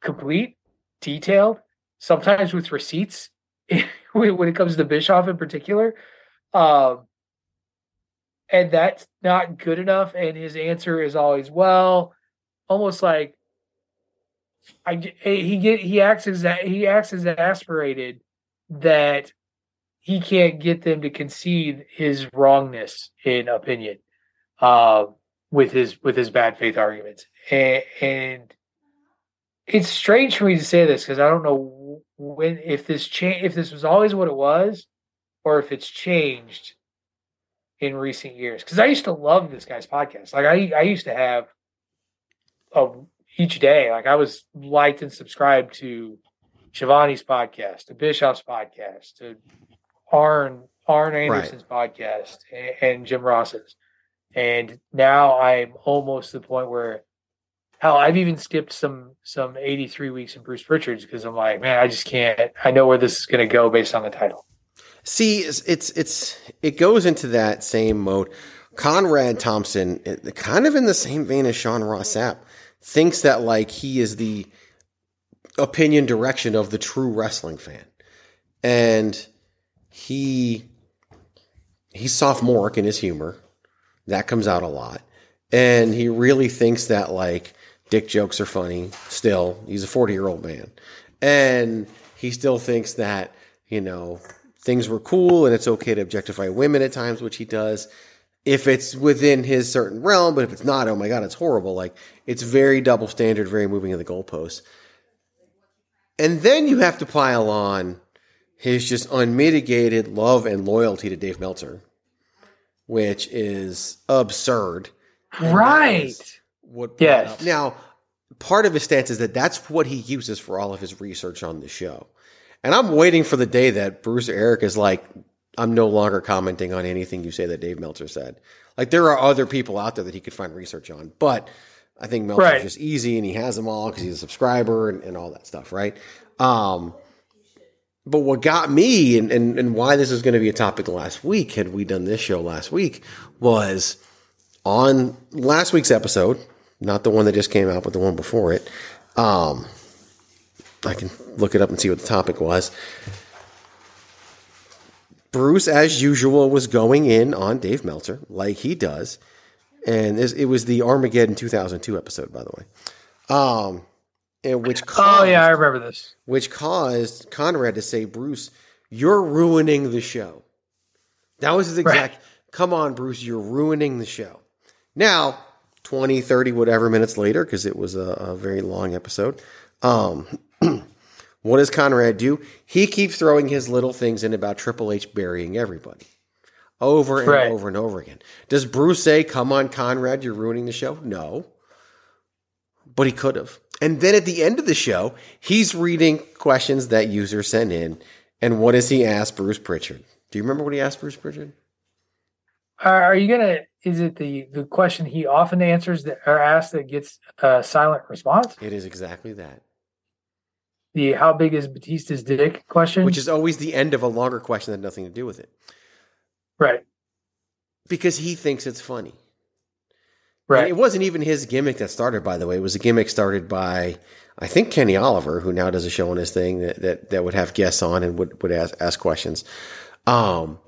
Speaker 3: complete, detailed, sometimes with receipts when when it comes to Bischoff in particular. Um, and that's not good enough. And his answer is always, well, almost like I he get he acts as that he acts as aspirated that he can't get them to concede his wrongness in opinion uh, with his with his bad faith arguments. And, and it's strange for me to say this because I don't know when if this change if this was always what it was or if it's changed in recent years. Because I used to love this guy's podcast. Like I I used to have a each day like I was liked and subscribed to Schiavone's podcast to Bischoff's podcast to Arn Arn Anderson's podcast and, and Jim Ross's. And now I'm almost to the point where hell I've even skipped some some 83 weeks of Bruce Pritchard's because I'm like man I just can't I know where this is going to go based on the title.
Speaker 7: See, it's, it's it's it goes into that same mode. Conrad Thompson, it- kind of in the same vein as Sean Ross Sapp, thinks that like he is the opinion direction of the true wrestling fan, and he he's sophomoric in his humor. That comes out a lot, and he really thinks that like dick jokes are funny. Still, he's a forty year old man, and he still thinks that you know things were cool and it's okay to objectify women at times, which he does. If it's within his certain realm, but if it's not, oh my god, it's horrible. Like it's very double standard, very moving of the goalposts. And then you have to pile on his just unmitigated love and loyalty to Dave Meltzer, which is absurd.
Speaker 3: right
Speaker 7: What
Speaker 3: yes
Speaker 7: now, part of his stance is that that's what he uses for all of his research on the show. And I'm waiting for the day that Bruce Eric is like, I'm no longer commenting on anything you say that Dave Meltzer said. Like there are other people out there that he could find research on, but I think Meltzer's
Speaker 3: Right.
Speaker 7: just easy and he has them all because he's a subscriber and, and all that stuff, right? Um, but what got me and, and, and why this is going to be a topic last week, had we done this show last week, was on last week's episode, not the one that just came out, but the one before it. Um, I can look it up and see what the topic was. Bruce, as usual, was going in on Dave Meltzer, like he does. And it was the Armageddon 2002 episode, by the way. Um, and which caused,
Speaker 3: oh yeah I remember this
Speaker 7: which caused Conrad to say, Bruce, You're ruining the show. That was his exact. Come on, Bruce, you're ruining the show. Now, 20, 30, whatever minutes later, because it was a, a, very long episode. Um, what does Conrad do? He keeps throwing his little things in about Triple H burying everybody over and
Speaker 3: Right.
Speaker 7: over and over again. Does Bruce say, Come on, Conrad, you're ruining the show? No. But he could have. And then at the end of the show, he's reading questions that users sent in. And what does he ask Bruce Pritchard? Do you remember what he asked Bruce Pritchard?
Speaker 3: Are, are you gonna? Is it the the question he often answers that or asks that gets a silent response?
Speaker 7: It is exactly that.
Speaker 3: The how big is Batista's dick question,
Speaker 7: Which is always the end of a longer question that had nothing to do with it.
Speaker 3: right,
Speaker 7: Because he thinks it's funny.
Speaker 3: Right,
Speaker 7: And it wasn't even his gimmick that started, by the way. It was a gimmick started by, I think, Kenny Oliver, who now does a show on his thing that that, that would have guests on and would, would ask, ask questions. Um,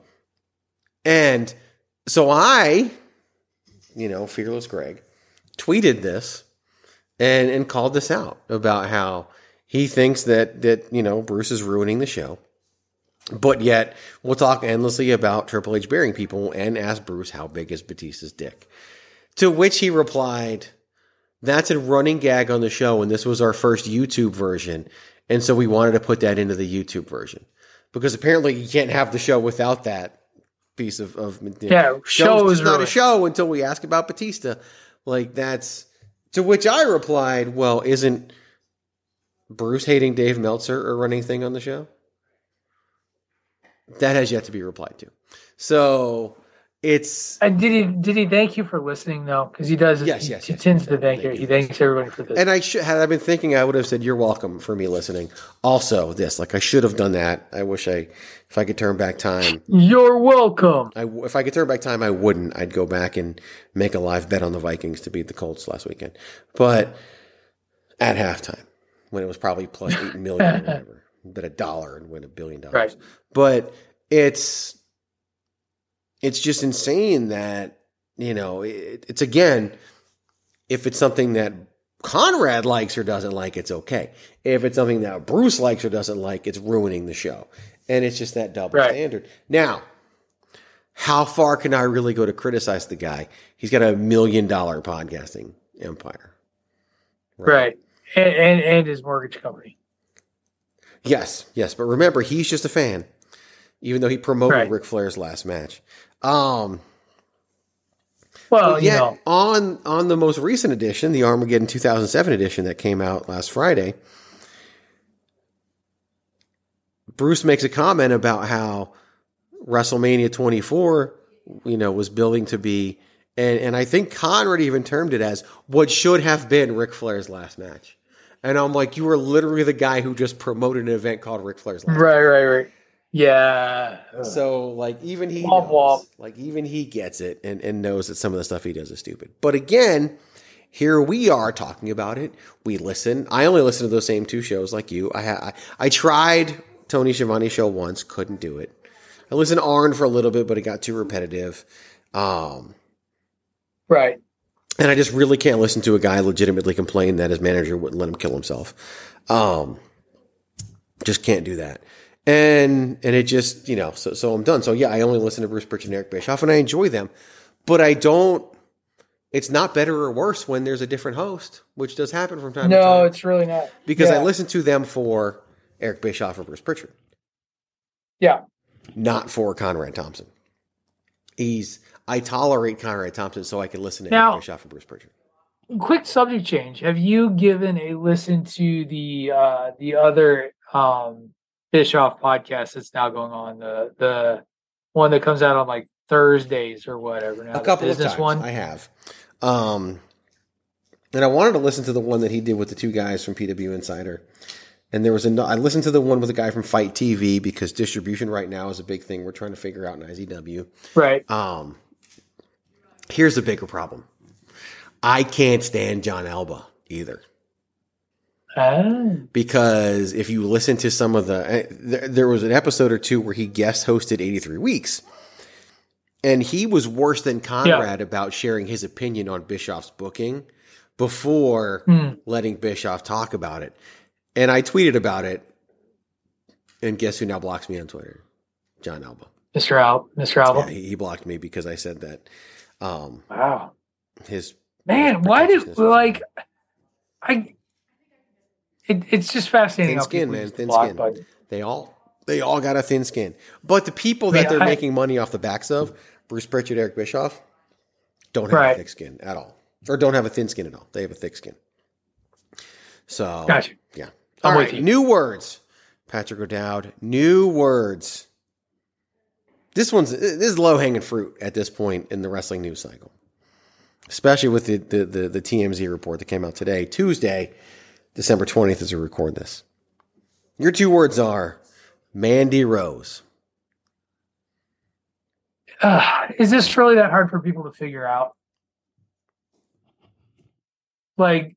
Speaker 7: and so I, you know, Fearless Greg, tweeted this and and called this out about how he thinks that that you know Bruce is ruining the show. But yet, we'll talk endlessly about Triple H burying people and ask Bruce how big is Batista's dick. To which he replied, That's a running gag on the show, and this was our first YouTube version. And so we wanted to put that into the YouTube version. Because apparently you can't have the show without that piece of, of you know,
Speaker 3: Yeah, show is
Speaker 7: not a show until we ask about Batista. Like that's to which I replied, Well, isn't Bruce hating Dave Meltzer a running thing on the show? That has yet to be replied to. So it's
Speaker 3: And did he did he thank you for listening though? Because he does.
Speaker 7: Yes, yes,
Speaker 3: He
Speaker 7: yes,
Speaker 3: tends to thank you. He thanks everybody for this.
Speaker 7: And I should had I been thinking, I would have said, "You're welcome for me listening." Also, this like I should have done that. I wish I, if I could turn back time,
Speaker 3: You're welcome.
Speaker 7: I if I could turn back time, I wouldn't. I'd go back and make a live bet on the Vikings to beat the Colts last weekend. But at halftime, when it was probably plus eight million or whatever, bet a dollar and win a billion dollars.
Speaker 3: Right.
Speaker 7: But it's it's just insane that you know it, it's again if it's something that Conrad likes or doesn't like, it's okay. If it's something that Bruce likes or doesn't like, it's ruining the show. And it's just that double
Speaker 3: Right.
Speaker 7: standard. Now, how far can I really go to criticize the guy? He's got a million dollar podcasting empire.
Speaker 3: Right. And, and and his mortgage company.
Speaker 7: Yes, yes. But remember, he's just a fan, even though he promoted
Speaker 3: Right.
Speaker 7: Ric Flair's last match. Um,
Speaker 3: Well,
Speaker 7: yet,
Speaker 3: know,
Speaker 7: on on the most recent edition, the Armageddon 2007 edition that came out last Friday, Bruce makes a comment about how WrestleMania 24, you know, was building to be, and and I think Conrad even termed it as what should have been Ric Flair's last match. And I'm like, you were literally the guy who just promoted an event called Ric Flair's last.
Speaker 3: right, right, right. Yeah.
Speaker 7: So like even he
Speaker 3: Womp
Speaker 7: knows,
Speaker 3: womp.
Speaker 7: like even he gets it and, and knows that some of the stuff he does is stupid. But again, here we are talking about it. We listen. I only listen to those same two shows like you. I ha- I, I tried Tony Schiavone's show once, couldn't do it. I listened to Arn for a little bit, but it got too repetitive. Um,
Speaker 3: Right.
Speaker 7: and I just really can't listen to a guy legitimately complain that his manager wouldn't let him kill himself. Um, just can't do that. And and it just you know so so I'm done. So yeah, I only listen to Bruce Pritchard and Eric Bischoff, and I enjoy them, but I don't. It's not better or worse when there's a different host, which does happen from time to
Speaker 3: No,
Speaker 7: time.
Speaker 3: it's really not.
Speaker 7: because I listen to them for Eric Bischoff or Bruce Pritchard,
Speaker 3: Yeah.
Speaker 7: not for Conrad Thompson. He's I tolerate Conrad Thompson so I can listen to
Speaker 3: Now-
Speaker 7: Eric Bischoff and Bruce Pritchard.
Speaker 3: Quick subject change. Have you given a listen to the uh the other um Bischoff podcast that's now going on the the one that comes out on like Thursdays or whatever now
Speaker 7: a couple of
Speaker 3: business
Speaker 7: times
Speaker 3: one
Speaker 7: I have. Um, and I wanted to listen to the one that he did with the two guys from PW Insider. And there was a, I listened to the one with the guy from FITE TV because distribution right now is a big thing we're trying to figure out in IZW.
Speaker 3: right
Speaker 7: Um, here's the bigger problem. I can't stand Jon Alba either
Speaker 3: Ah,
Speaker 7: because if you listen to some of the eh, there, there was an episode or two where he guest hosted 83 weeks and he was worse than Conrad about sharing his opinion on Bischoff's booking before
Speaker 3: Hmm.
Speaker 7: letting Bischoff talk about it and I tweeted about it And guess who now blocks me on Twitter? Jon Alba.
Speaker 3: Mr. Al, Mr. Alba.
Speaker 7: Yeah, he, he blocked me because I said that. Um,
Speaker 3: wow.
Speaker 7: His
Speaker 3: Man, why did like I? It, it's just fascinating.
Speaker 7: thin skin, man, thin skin. They all they all got a thin skin. But the people that they're
Speaker 3: I-
Speaker 7: making money off the backs of, Bruce Pritchard, Eric Bischoff, don't have a thick skin at all, or don't have a thin skin at all. They have a thick skin. So,
Speaker 3: Gotcha.
Speaker 7: yeah.
Speaker 3: I'm
Speaker 7: All
Speaker 3: with you.
Speaker 7: new words. Patrick O'Dowd, new words. This one's this is low hanging fruit at this point in the wrestling news cycle, especially with the, the the the TMZ report that came out today, Tuesday, December twentieth, as we record this. Your two words are Mandy Rose.
Speaker 3: Uh, is this really that hard for people to figure out? Like,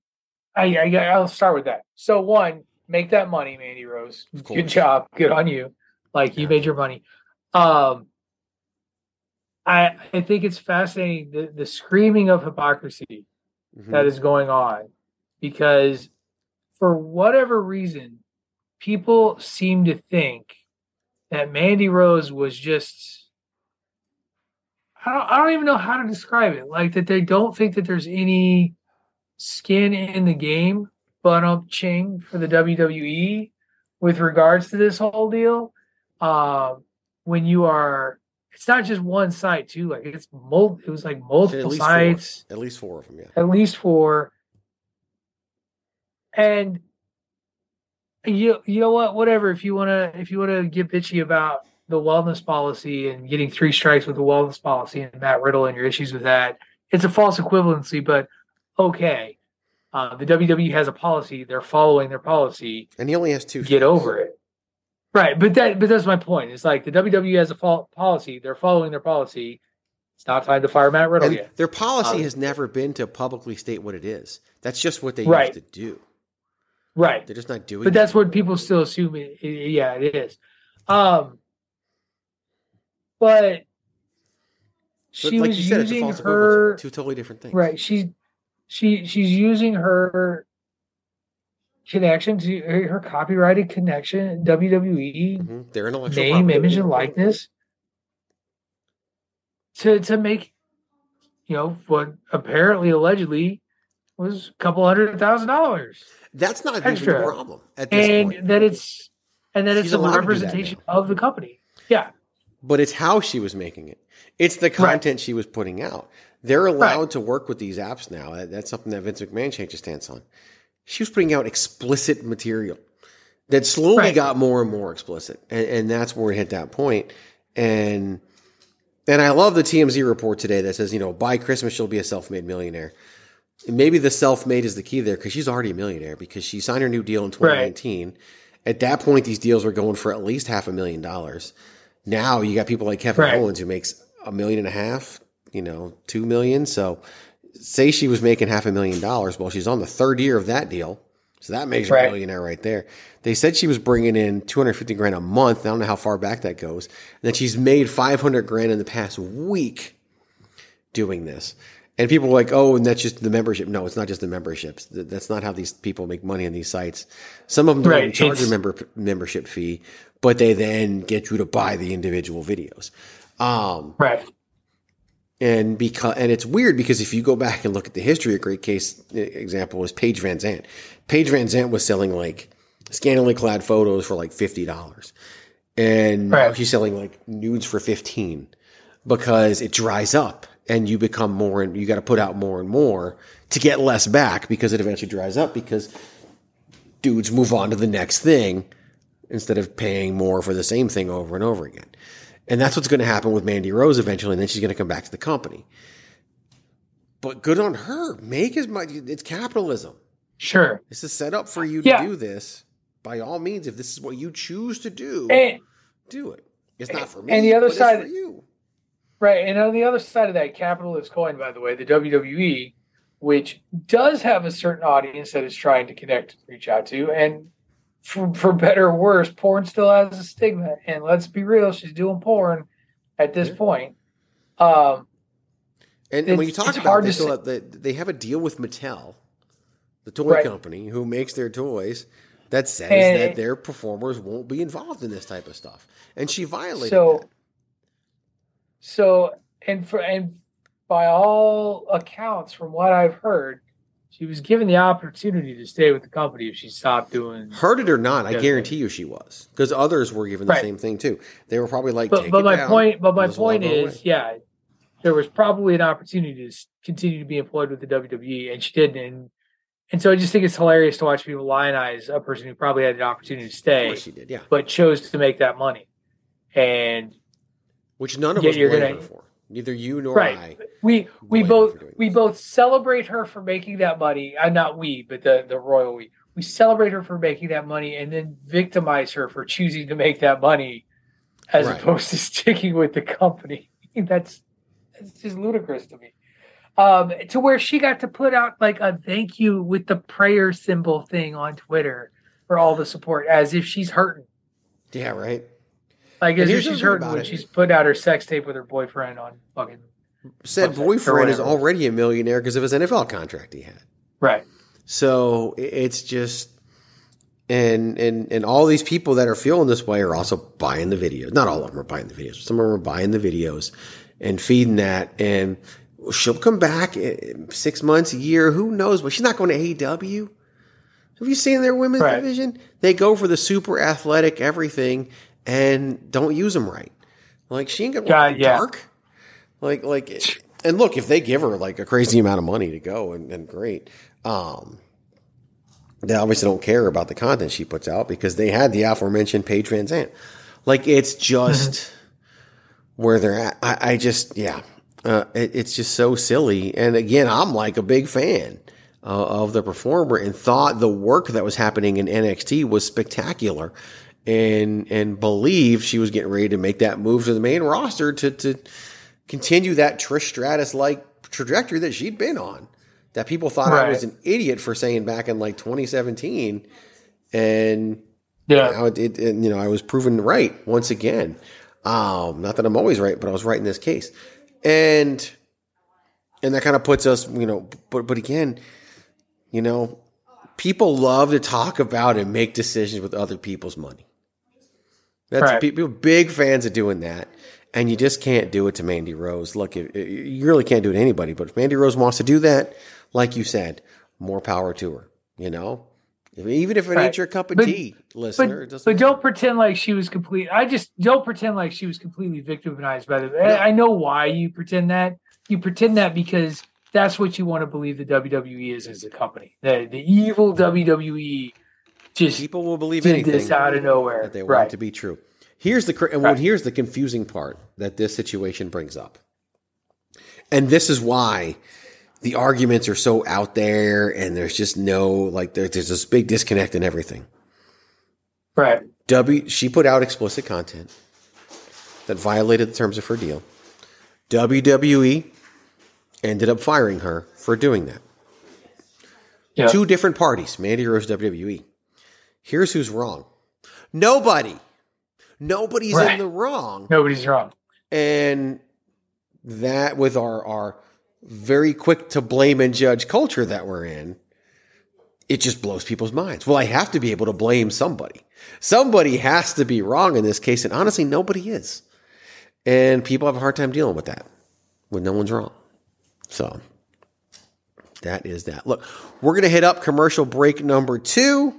Speaker 3: I, I I'll start with that. So one, make that money, Mandy Rose. Good job. Good on you. Like you made your money. Um, I I think it's fascinating the the screaming of hypocrisy
Speaker 7: Mm-hmm.
Speaker 3: that is going on because for whatever reason, people seem to think that Mandy Rose was just I don't I don't even know how to describe it. Like that they don't think that there's any skin in the game, but um ching for the WWE with regards to this whole deal. Um when you are it's not just one site too, like it's mul it was like
Speaker 7: At
Speaker 3: multiple
Speaker 7: least
Speaker 3: sites
Speaker 7: four. At least four of them, yeah.
Speaker 3: at least four. And you you know what? Whatever. If you wanna if you wanna get bitchy about the wellness policy and getting three strikes with the wellness policy and Matt Riddle and your issues with that, it's a false equivalency. But okay, uh, the WWE has a policy; they're following their policy.
Speaker 7: And he only has two.
Speaker 3: Get over it. Right, but that but that's my point. It's like the WWE has a policy; they're following their policy. It's not time to fire Matt Riddle
Speaker 7: And
Speaker 3: yet.
Speaker 7: their policy
Speaker 3: Um,
Speaker 7: has never been to publicly state what it is. That's just what they
Speaker 3: Right.
Speaker 7: used to do.
Speaker 3: Right.
Speaker 7: They're just not doing.
Speaker 3: but that's what people still assume it, it- yeah it is um but
Speaker 7: But
Speaker 3: she
Speaker 7: like
Speaker 3: was
Speaker 7: you said, it's a
Speaker 3: using her.
Speaker 7: Two totally different things.
Speaker 3: right she she she's using her connection to her, her copyrighted connection wwe
Speaker 7: Mm-hmm. Their intellectual
Speaker 3: name
Speaker 7: property.
Speaker 3: image and likeness to to make you know what apparently allegedly was a couple hundred thousand dollars
Speaker 7: That's not even the problem at this
Speaker 3: and
Speaker 7: point.
Speaker 3: that it's and that it's a
Speaker 7: allowed to do that
Speaker 3: representation of the company. Yeah,
Speaker 7: But it's how she was making it. It's the content she was putting out. They're allowed to work with these apps now. That's something that Vince McMahon changed his stance on. She was putting out explicit material that slowly
Speaker 3: Right.
Speaker 7: got more and more explicit, and, and that's where it hit that point. And and I love the TMZ report today that says, you know, by Christmas she'll be a self-made millionaire. Maybe the self-made is the key there because she's already a millionaire because she signed her new deal in 2019. At that point, these deals were going for at least half a million dollars. Now you got people like Kevin
Speaker 3: Right.
Speaker 7: Owens who makes a million and a half, you know, two million. So say she was making half a million dollars. Well, she's on the third year of that deal. So that makes her
Speaker 3: Right.
Speaker 7: a millionaire right there. They said she was bringing in 250 grand a month. I don't know how far back that goes. And that she's made 500 grand in the past week doing this. And people were like, oh, and that's just the membership. No, it's not just the memberships. That's not how these people make money on these sites. Some of them don't
Speaker 3: Right,
Speaker 7: charge a member membership fee, but they then get you to buy the individual videos. Um,
Speaker 3: right.
Speaker 7: and because and it's weird because if you go back and look at the history, a great case example is Paige VanZant. Paige VanZant was selling like scantily clad photos for like fifty dollars, and now she's selling like nudes for fifteen because it dries up and you become more and you got to put out more and more to get less back because it eventually dries up because dudes move on to the next thing instead of paying more for the same thing over and over again. And that's what's going to happen with Mandy Rose eventually, and then she's going to come back to the company. But good on her. Make as much. It's capitalism.
Speaker 3: Sure.
Speaker 7: This is set up for you to
Speaker 3: Yeah.
Speaker 7: do this. By all means, if this is what you choose to do,
Speaker 3: And,
Speaker 7: do it. It's not for me.
Speaker 3: and the other side,
Speaker 7: for you.
Speaker 3: Right? And on the other side of that capitalist coin, by the way, the WWE, which does have a certain audience that is trying to connect, reach out to, and for, for better or worse, porn still has a stigma. And let's be real, she's doing porn at this point. Um,
Speaker 7: And, and when you talk about they, have, they, they have a deal with Mattel, the toy
Speaker 3: Right.
Speaker 7: company who makes their toys, that says
Speaker 3: And-
Speaker 7: that their performers won't be involved in this type of stuff, and she violated
Speaker 3: So,
Speaker 7: that.
Speaker 3: So and for and by all accounts, from what I've heard, she was given the opportunity to stay with the company if she stopped doing.
Speaker 7: Heard it or not, I guarantee you she was because others were given the
Speaker 3: Right.
Speaker 7: same thing too. They were probably like,
Speaker 3: But but my
Speaker 7: down,
Speaker 3: point, but my
Speaker 7: might as well
Speaker 3: point is,
Speaker 7: away."
Speaker 3: yeah, there was probably an opportunity to continue to be employed with the WWE, and she didn't. And, and so I just think it's hilarious to watch people lionize a person who probably had an opportunity to
Speaker 7: of
Speaker 3: stay,
Speaker 7: course she did, yeah.
Speaker 3: but chose to make that money. And
Speaker 7: Which none of
Speaker 3: Yeah,
Speaker 7: us
Speaker 3: you're
Speaker 7: blame
Speaker 3: gonna-
Speaker 7: her for. Neither you nor
Speaker 3: right,
Speaker 7: I.
Speaker 3: we we both we both celebrate her for making that money. Uh, not we, but the the royal we. We celebrate her for making that money, and then victimize her for choosing to make that money, as
Speaker 7: Right.
Speaker 3: opposed to sticking with the company. that's that's just ludicrous to me. Um, to where she got to put out like a thank you with the prayer symbol thing on Twitter for all the support, as if she's hurting.
Speaker 7: Yeah, right.
Speaker 3: As
Speaker 7: here's
Speaker 3: she's hurting
Speaker 7: about
Speaker 3: when
Speaker 7: it.
Speaker 3: she's put out her sex tape with her boyfriend on fucking
Speaker 7: Said boyfriend is already a millionaire because of his NFL contract he had.
Speaker 3: right.
Speaker 7: So it's just, and and and all these people that are feeling this way are also buying the videos. Not all of them are buying the videos. Some of them are buying the videos and feeding that. And she'll come back in six months, a year, who knows? But she's not going to AEW. Have you seen their women's
Speaker 3: Right.
Speaker 7: division? They go for the super athletic everything and don't use them right. Like she ain't gonna work
Speaker 3: yeah.
Speaker 7: dark. Like like and look, if they give her like a crazy amount of money to go and, and great. Um they obviously don't care about the content she puts out because they had the aforementioned Paige VanZant. Like it's just where they're at. I, I just yeah, uh, it, it's just so silly. And again, I'm like a big fan uh, of the performer and thought the work that was happening in NXT was spectacular, and and believed she was getting ready to make that move to the main roster to to continue that Trish Stratus like trajectory that she'd been on. That people thought I was an idiot for saying back in like 2017, and
Speaker 3: Yeah.
Speaker 7: it, it, and, you know I was proven right once again. Um, not that I'm always right, but I was right in this case, and and that kind of puts us, you know. But but again, you know, people love to talk about and make decisions with other people's money. That's
Speaker 3: Right.
Speaker 7: people big fans of doing that, and you just can't do it to Mandy Rose. Look, if, you really can't do it to anybody. But if Mandy Rose wants to do that, like you said, more power to her. You know, even if it
Speaker 3: Right.
Speaker 7: ain't your cup of
Speaker 3: But-
Speaker 7: tea, listener.
Speaker 3: But, but don't pretend like she was complete. I just don't pretend like she was completely victimized by the. I I know why you pretend that. You pretend that because that's what you want to believe the WWE is as a company. The the evil WWE just
Speaker 7: people will believe
Speaker 3: did
Speaker 7: anything
Speaker 3: this out of nowhere.
Speaker 7: that they want
Speaker 3: right.
Speaker 7: to be true. Here's the cr- and
Speaker 3: Right.
Speaker 7: here's the confusing part that this situation brings up, and this is why the arguments are so out there, and there's just no like there, there's this big disconnect in everything.
Speaker 3: Right.
Speaker 7: W she put out explicit content that violated the terms of her deal. WWE ended up firing her for doing that.
Speaker 3: Yeah.
Speaker 7: Two different parties, Mandy Rose, WWE. Here's who's wrong. Nobody. Nobody's
Speaker 3: Right.
Speaker 7: in the wrong.
Speaker 3: Nobody's wrong.
Speaker 7: And that with our our very quick to blame and judge culture that we're in, it just blows people's minds. Well, I have to be able to blame somebody. Somebody has to be wrong in this case, and honestly, nobody is. And people have a hard time dealing with that when no one's wrong. So that is that. Look, we're going to hit up commercial break number two,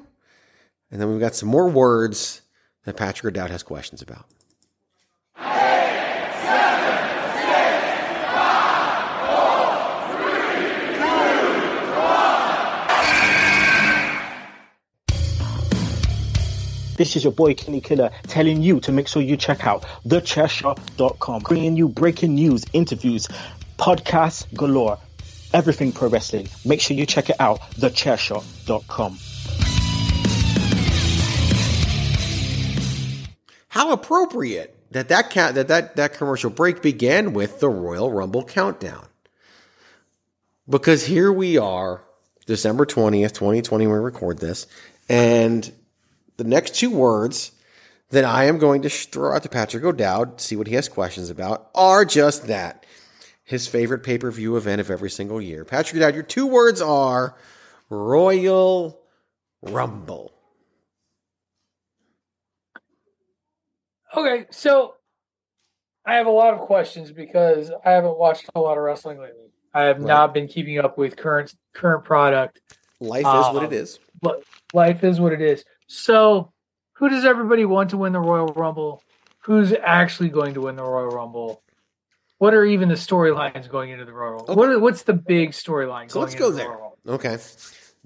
Speaker 7: and then we've got some more words that Patrick or O'Dowd has questions about.
Speaker 12: This is your boy Kenny Killer telling you to make sure you check out thechairshot.com, bringing you breaking news, interviews, podcasts galore, everything pro wrestling. Make sure you check it out, thechairshot.com.
Speaker 7: How appropriate that that ca- that that that commercial break began with the Royal Rumble countdown. Because here we are, December 20th, 2020 when we record this, and the next two words that I am going to throw out to Patrick O'Dowd, see what he has questions about, are just that. His favorite pay-per-view event of every single year. Patrick O'Dowd, your two words are Royal Rumble.
Speaker 3: Okay, so I have a lot of questions because I haven't watched a lot of wrestling lately. I have
Speaker 7: Right.
Speaker 3: not been keeping up with current current product.
Speaker 7: Life is what
Speaker 3: Um,
Speaker 7: it is.
Speaker 3: But life is what it is. So, who does everybody want to win the Royal Rumble? Who's actually going to win the Royal Rumble? What are even the storylines going into the Royal Rumble? What are, what's the big storyline?
Speaker 7: So
Speaker 3: going
Speaker 7: let's go
Speaker 3: the
Speaker 7: there. Okay.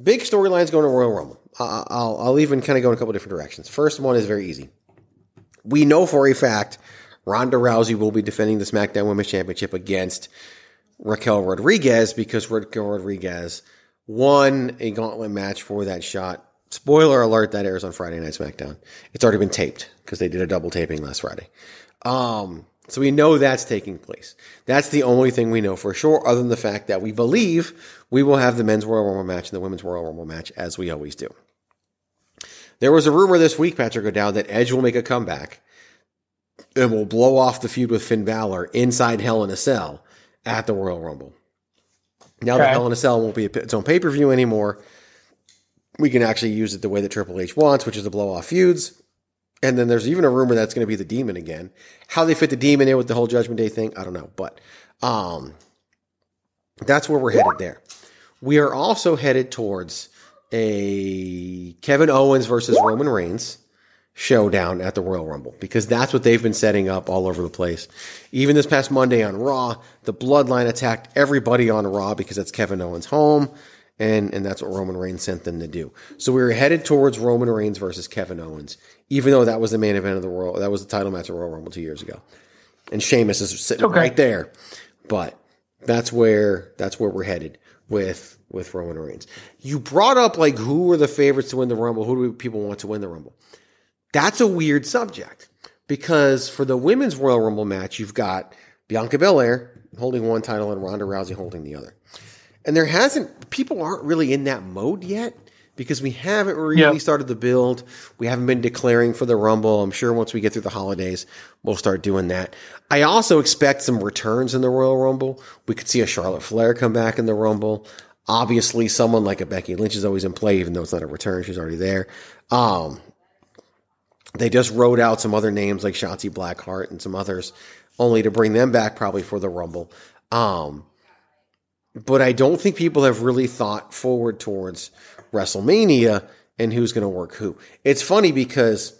Speaker 7: Big storylines going to Royal Rumble. Uh, I'll, I'll even kind of go in a couple different directions. First one is very easy. We know for a fact Ronda Rousey will be defending the SmackDown Women's Championship against Raquel Rodriguez because Raquel Rodriguez won a gauntlet match for that shot. Spoiler alert, that airs on Friday Night SmackDown. It's already been taped because they did a double taping last Friday. Um, so we know that's taking place. That's the only thing we know for sure, other than the fact that we believe we will have the men's Royal Rumble match and the women's Royal Rumble match as we always do. There was a rumor this week, Patrick O'Dowd, that Edge will make a comeback and will blow off the feud with Finn Balor inside Hell in a Cell at the Royal Rumble. Now that Hell in a Cell won't be its own pay per view anymore, we can actually use it the way that Triple H wants, which is to blow off feuds. And then there's even a rumor that's going to be the demon again. How they fit the demon in with the whole Judgment Day thing, I don't know. But um, that's where we're headed there. We are also headed towards a Kevin Owens versus Roman Reigns showdown at the Royal Rumble because that's what they've been setting up all over the place. Even this past Monday on Raw, the Bloodline attacked everybody on Raw because it's Kevin Owens' home. And, and that's what Roman Reigns sent them to do. So we were headed towards Roman Reigns versus Kevin Owens, even though that was the main event of the Royal, that was the title match of Royal Rumble two years ago. And Sheamus is sitting
Speaker 3: Okay.
Speaker 7: right there. But that's where, that's where we're headed with, with Roman Reigns. You brought up like who are the favorites to win the Rumble? Who do people want to win the Rumble? That's a weird subject because for the women's Royal Rumble match, you've got Bianca Belair holding one title and Ronda Rousey holding the other. And there hasn't, people aren't really in that mode yet because we haven't really
Speaker 3: Yeah.
Speaker 7: started the build. We haven't been declaring for the Rumble. I'm sure once we get through the holidays, we'll start doing that. I also expect some returns in the Royal Rumble. We could see a Charlotte Flair come back in the Rumble. Obviously, someone like a Becky Lynch is always in play, even though it's not a return. She's already there. Um, they just wrote out some other names like Shotzi Blackheart and some others, only to bring them back probably for the Rumble. Um, but I don't think people have really thought forward towards WrestleMania and who's going to work who. It's funny because,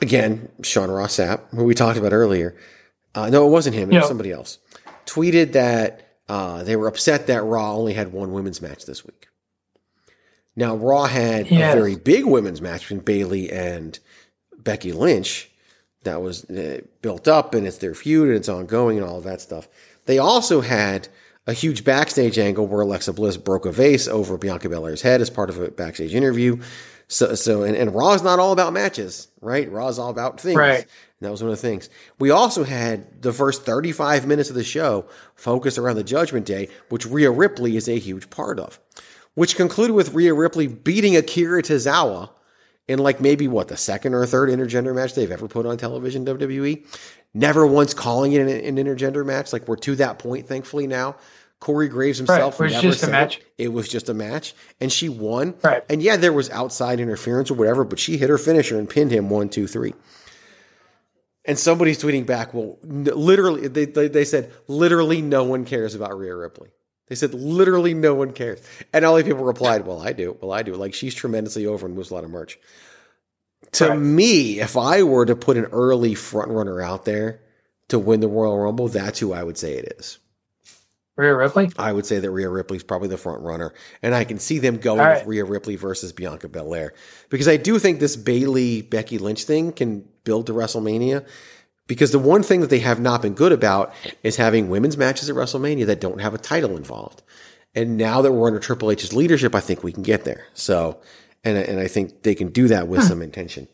Speaker 7: again, Sean Ross Sapp, who we talked about earlier, uh, no, it wasn't him, it was somebody else, tweeted that uh, they were upset that Raw only had one women's match this week. Now, Raw had
Speaker 3: Yes.
Speaker 7: a very big women's match between Bayley and Becky Lynch that was uh, built up and it's their feud and it's ongoing and all of that stuff. They also had a huge backstage angle where Alexa Bliss broke a vase over Bianca Belair's head as part of a backstage interview. So, so, and, and Raw is not all about matches, right? Raw is all about things.
Speaker 3: Right.
Speaker 7: And that was one of the things. We also had the first 35 minutes of the show focused around the Judgment Day, which Rhea Ripley is a huge part of, which concluded with Rhea Ripley beating Akira Tozawa in like maybe what the second or third intergender match they've ever put on television WWE. Never once calling it an, an intergender match. Like we're to that point, thankfully now. Corey Graves himself
Speaker 3: Right, it was
Speaker 7: never
Speaker 3: just a
Speaker 7: said
Speaker 3: match.
Speaker 7: It. It was just a match, and she won.
Speaker 3: Right.
Speaker 7: And yeah, there was outside interference or whatever, but she hit her finisher and pinned him one, two, three. And somebody's tweeting back, well, literally, they, they, they said, literally no one cares about Rhea Ripley. They said, literally no one cares. And all the people replied, well, I do. Well, I do. Like, she's tremendously over and moves a lot of merch. To
Speaker 3: Right.
Speaker 7: me, if I were to put an early front runner out there to win the Royal Rumble, that's who I would say it is.
Speaker 3: Rhea Ripley.
Speaker 7: I would say that Rhea Ripley's probably the front runner, and I can see them going
Speaker 3: All
Speaker 7: with
Speaker 3: right.
Speaker 7: Rhea Ripley versus Bianca Belair because I do think this Bayley Becky Lynch thing can build to WrestleMania. Because the one thing that they have not been good about is having women's matches at WrestleMania that don't have a title involved. And now that we're under Triple H's leadership, I think we can get there. So, and and I think they can do that with some intention.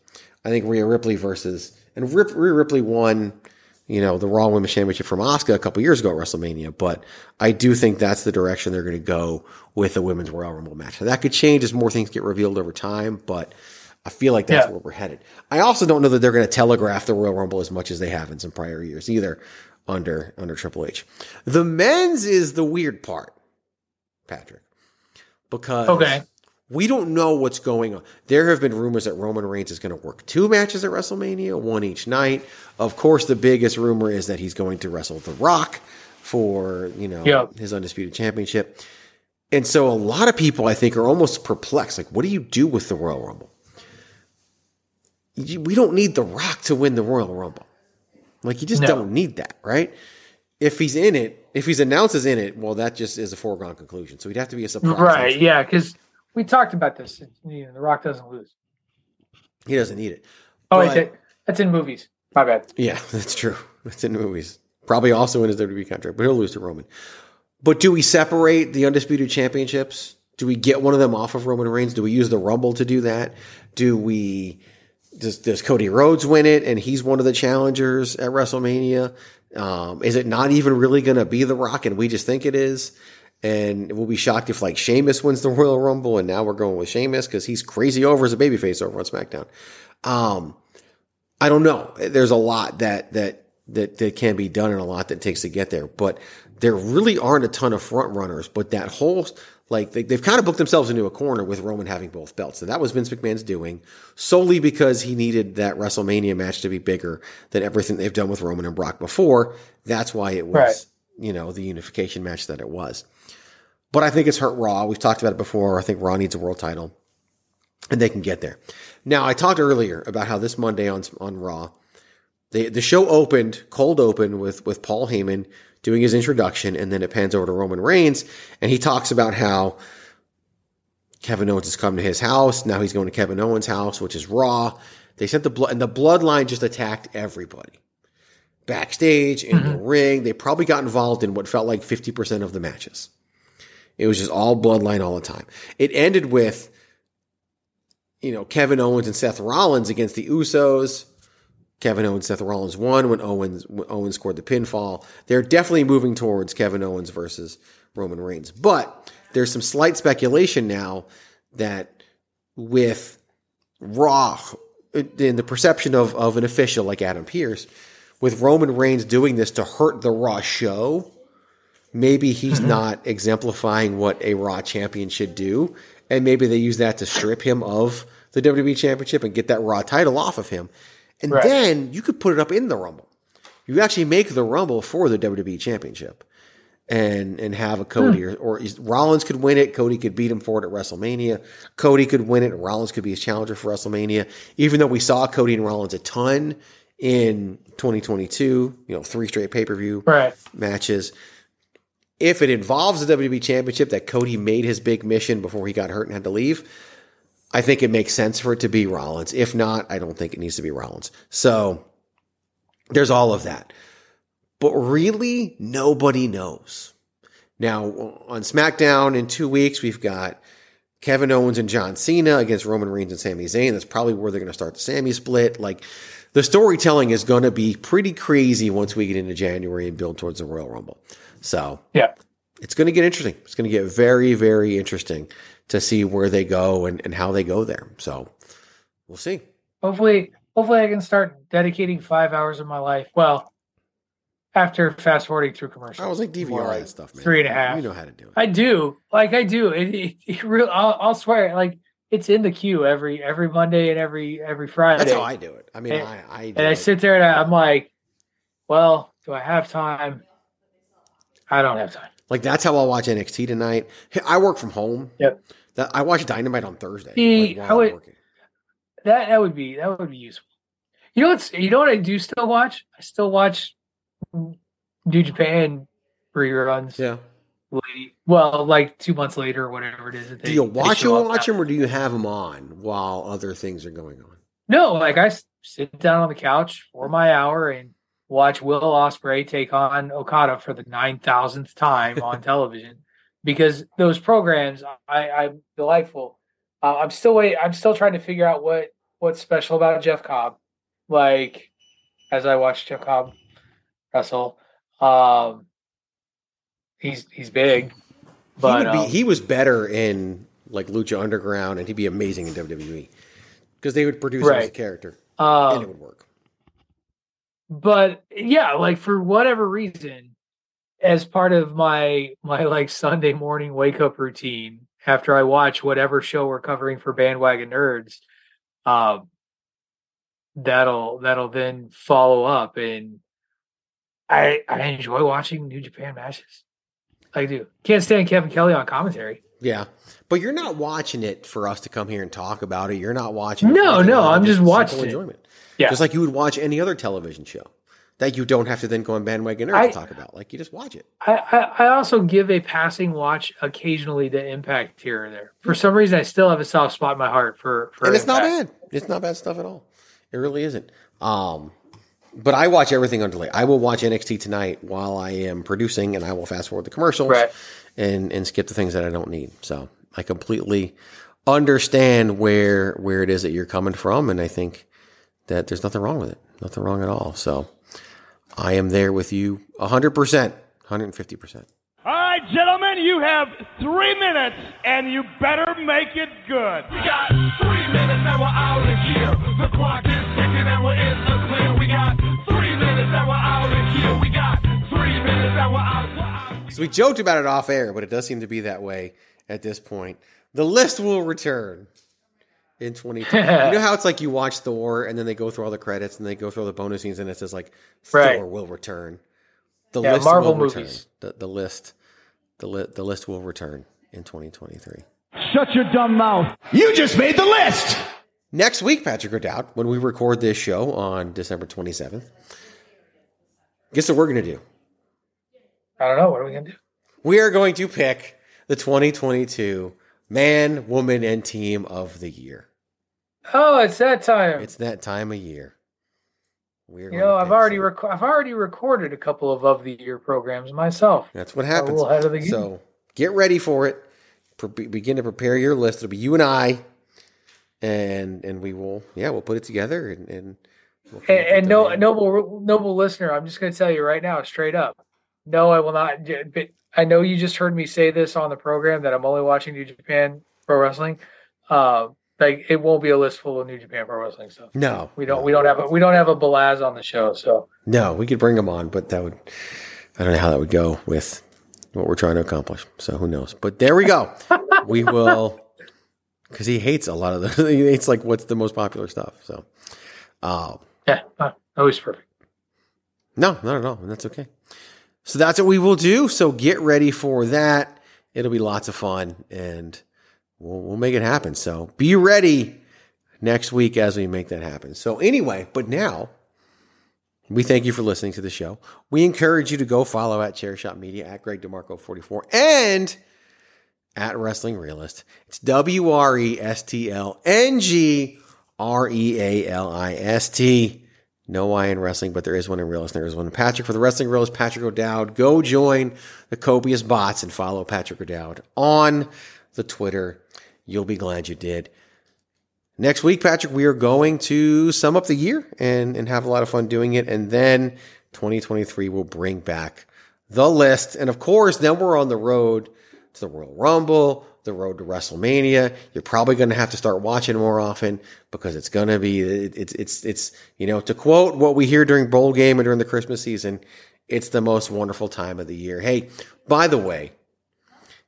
Speaker 7: I think Rhea Ripley versus and Rip, Rhea Ripley won, you know, the Raw Women's Championship from Asuka a couple years ago at WrestleMania. But I do think that's the direction they're going to go with the Women's Royal Rumble match. Now, that could change as more things get revealed over time, but I feel like that's
Speaker 3: Yeah.
Speaker 7: where we're headed. I also don't know that they're going to telegraph the Royal Rumble as much as they have in some prior years either under under Triple H. The men's is the weird part, Patrick, because
Speaker 3: Okay.
Speaker 7: we don't know what's going on. There have been rumors that Roman Reigns is going to work two matches at WrestleMania, one each night. Of course, the biggest rumor is that he's going to wrestle The Rock for, you know,
Speaker 3: Yep.
Speaker 7: his undisputed championship. And so a lot of people I think are almost perplexed like what do you do with the Royal Rumble? You- We don't need The Rock to win the Royal Rumble. Like you just
Speaker 3: No.
Speaker 7: don't need that, right? If he's in it, if he's announced as in it, well, that just is a foregone conclusion. So he'd have to be a surprise.
Speaker 3: Right. Yeah. Because we talked about this. You know, the Rock doesn't lose.
Speaker 7: He doesn't need it.
Speaker 3: Oh,
Speaker 7: But-
Speaker 3: that, that's in movies. My bad.
Speaker 7: Yeah, that's true. That's in movies. Probably also in his WWE contract, but he'll lose to Roman. But do we separate the undisputed championships? Do we get one of them off of Roman Reigns? Do we use the Rumble to do that? Do we does, does Cody Rhodes win it and he's one of the challengers at WrestleMania? Um, is it not even really going to be The Rock and we just think it is? And we'll be shocked if like Sheamus wins the Royal Rumble and now we're going with Sheamus because he's crazy over as a babyface over on SmackDown. Um, I don't know. There's a lot that that that that can be done and a lot that takes to get there, but there really aren't a ton of front runners. But that whole like they, they've kind of booked themselves into a corner with Roman having both belts, and that was Vince McMahon's doing solely because he needed that WrestleMania match to be bigger than everything they've done with Roman and Brock before. That's why it was
Speaker 3: Right.
Speaker 7: you know the unification match that it was. But I think it's hurt Raw. We've talked about it before. I think Raw needs a world title and they can get there. Now, I talked earlier about how this Monday on on Raw, the the show opened cold open with with Paul Heyman doing his introduction, and then it pans over to Roman Reigns, and he talks about how Kevin Owens has come to his house. Now he's going to Kevin Owens' house, which is Raw. They sent the blood, and the bloodline just attacked everybody backstage in the mm-hmm. ring. They probably got involved in what felt like fifty percent of the matches. It was just all bloodline all the time. It ended with you know, Kevin Owens and Seth Rollins against the Usos. Kevin Owens, Seth Rollins won when Owens when Owens scored the pinfall. They're definitely moving towards Kevin Owens versus Roman Reigns. But there's some slight speculation now that with Raw in the perception of, of an official like Adam Pearce, with Roman Reigns doing this to hurt the Raw show, maybe he's mm-hmm. not exemplifying what a Raw champion should do. And maybe they use that to strip him of the WWE Championship and get that Raw title off of him. And
Speaker 3: Right.
Speaker 7: then you could put it up in the Rumble. You actually make the Rumble for the WWE Championship and and have a Cody hmm. or, or Rollins could win it. Cody could beat him for it at WrestleMania. Cody could win it. and Rollins could be his challenger for WrestleMania. Even though we saw Cody and Rollins a ton in 2022, you know, three straight pay per view
Speaker 3: Right.
Speaker 7: matches. If it involves the WWE Championship that Cody made his big mission before he got hurt and had to leave, I think it makes sense for it to be Rollins. If not, I don't think it needs to be Rollins. So there's all of that. But really, nobody knows. Now, on SmackDown in two weeks, we've got Kevin Owens and John Cena against Roman Reigns and Sami Zayn. That's probably where they're going to start the Sami split. Like, the storytelling is going to be pretty crazy once we get into January and build towards the Royal Rumble. So,
Speaker 3: Yeah.
Speaker 7: it's going to get interesting. It's going to get very, very interesting to see where they go and, and how they go there. So, we'll see.
Speaker 3: Hopefully, hopefully I can start dedicating five hours of my life. Well, after fast forwarding through commercials.
Speaker 7: I was like DVR
Speaker 3: More
Speaker 7: and stuff, man.
Speaker 3: Three and a half.
Speaker 7: You know how to do it.
Speaker 3: I do. Like I do. It, it, it real. I'll, I'll swear. Like it's in the queue every every Monday and every every Friday.
Speaker 7: That's how I do it. I mean,
Speaker 3: And-
Speaker 7: I, I do
Speaker 3: and I sit there and I, I'm like, well, do I have time? I don't have time.
Speaker 7: Like that's how I'll watch NXT tonight. I work from home.
Speaker 3: Yep.
Speaker 7: That I watch Dynamite on Thursday.
Speaker 3: See,
Speaker 7: like,
Speaker 3: I would- That that would be that would be useful. You know what's you know what I do still watch? I still watch New Japan reruns.
Speaker 7: Yeah.
Speaker 3: Late- Well, like two months later or whatever it is. They,
Speaker 7: do you watch them, watch them, or do you have them on while other things are going on?
Speaker 3: No, like I sit down on the couch for my hour and watch Will Ospreay take on Okada for the nine thousandth time on television because those programs I, I'm delightful. Uh, I'm still wait. I'm still trying to figure out what what's special about Jeff Cobb. Like as I watch Jeff Cobb wrestle, um, he's he's big, but
Speaker 7: he, be,
Speaker 3: um,
Speaker 7: he was better in like Lucha Underground, and he'd be amazing in WWE because they would produce him as a character,
Speaker 3: um,
Speaker 7: and it would work.
Speaker 3: But yeah, like for whatever reason, as part of my my like Sunday morning wake up routine after I watch whatever show we're covering for bandwagon nerds, um, that'll that'll then follow up, and I I enjoy watching New Japan matches. I do. Can't stand Kevin Kelly on commentary.
Speaker 7: Yeah, but you're not watching it for us to come here and talk about it. You're not watching. it
Speaker 3: No, no, I'm just watching it.
Speaker 7: enjoyment.
Speaker 3: Yeah.
Speaker 7: just like you would watch any other television show that you don't have to then go on bandwagon or talk about. Like you just watch it.
Speaker 3: I, I, I also give a passing watch occasionally to Impact here or there. For some reason, I still have a soft spot in my heart for for
Speaker 7: and it's not bad. It's not bad stuff at all. It really isn't. Um, but I watch everything on delay. I will watch NXT tonight while I am producing, and I will fast forward the commercials
Speaker 3: Right.
Speaker 7: and and skip the things that I don't need. So I completely understand where where it is that you're coming from, and I think that there's nothing wrong with it. Nothing wrong at all. So I am there with you 100%, 150%.
Speaker 13: All right, gentlemen, you have three minutes, and you better make it good.
Speaker 14: We got three minutes and we're out of here. The clock is ticking and we're in the clear. We got three minutes and we're out of here. We got three minutes and we're out.
Speaker 7: So we joked about it off air, but it does seem to be that way at this point. The list will return in 2020. you know how it's like you watch Thor and then they go through all the credits and they go through all the bonus scenes and it says like
Speaker 3: Right.
Speaker 7: Thor will return. The
Speaker 3: Yeah,
Speaker 7: list
Speaker 3: Marvel
Speaker 7: will return.
Speaker 3: movies.
Speaker 7: The, the list the li- the list will return in 2023.
Speaker 13: Shut your dumb mouth. You just made the list.
Speaker 7: Next week, Patrick O'Dowd, when we record this show on December 27th, guess what we're going to do?
Speaker 3: I don't know. What are we gonna do?
Speaker 7: We are going to pick the 2022 Man, Woman, and Team of the Year.
Speaker 3: Oh, it's that time.
Speaker 7: It's that time of year. We're
Speaker 3: you know, I've already rec- I've already recorded a couple of of the year programs myself.
Speaker 7: That's what
Speaker 3: A
Speaker 7: happens.
Speaker 3: little ahead of the game.
Speaker 7: So get ready for it. Pre- begin to prepare your list. It'll be you and I, and and we will yeah we'll put it together and and, we'll
Speaker 3: And, and no,
Speaker 7: name.
Speaker 3: noble noble listener, I'm just going to tell you right now, straight up. No, I will not. But I know you just heard me say this on the program that I'm only watching New Japan Pro Wrestling. Uh, like it won't be a list full of New Japan Pro Wrestling stuff.
Speaker 7: no
Speaker 3: We don't. We don't have. A, we don't have a Belaz on the show. So
Speaker 7: no we could bring them on, but that would I don't know how that would go with what we're trying to accomplish. So who knows? But there we go. we will because he hates a lot of the he hates like what's the most popular stuff. So um,
Speaker 3: yeah, uh, always perfect.
Speaker 7: No, not at all. And that's okay. So that's what we will do. So get ready for that. It'll be lots of fun and we'll, we'll make it happen. So be ready next week as we make that happen. So anyway, but now we thank you for listening to the show. We encourage you to go follow at Chairshot Media at Greg DeMarco44 and at Wrestling Realist. It's W R E S T L N G R E A L I S T. No Y in wrestling, but there is one in realist. There is one in Patrick for the wrestling realist, Patrick O'Dowd. Go join the copious bots and follow Patrick O'Dowd on the Twitter. You'll be glad you did. Next week, Patrick, we are going to sum up the year and, and have a lot of fun doing it. And then 2023 will bring back the list. And of course, then we're on the road to the Royal Rumble, the road to WrestleMania. You're probably going to have to start watching more often because it's going to be, it- it's, it's, it's, you know, to quote what we hear during bowl game and during the Christmas season, it's the most wonderful time of the year. Hey, by the way,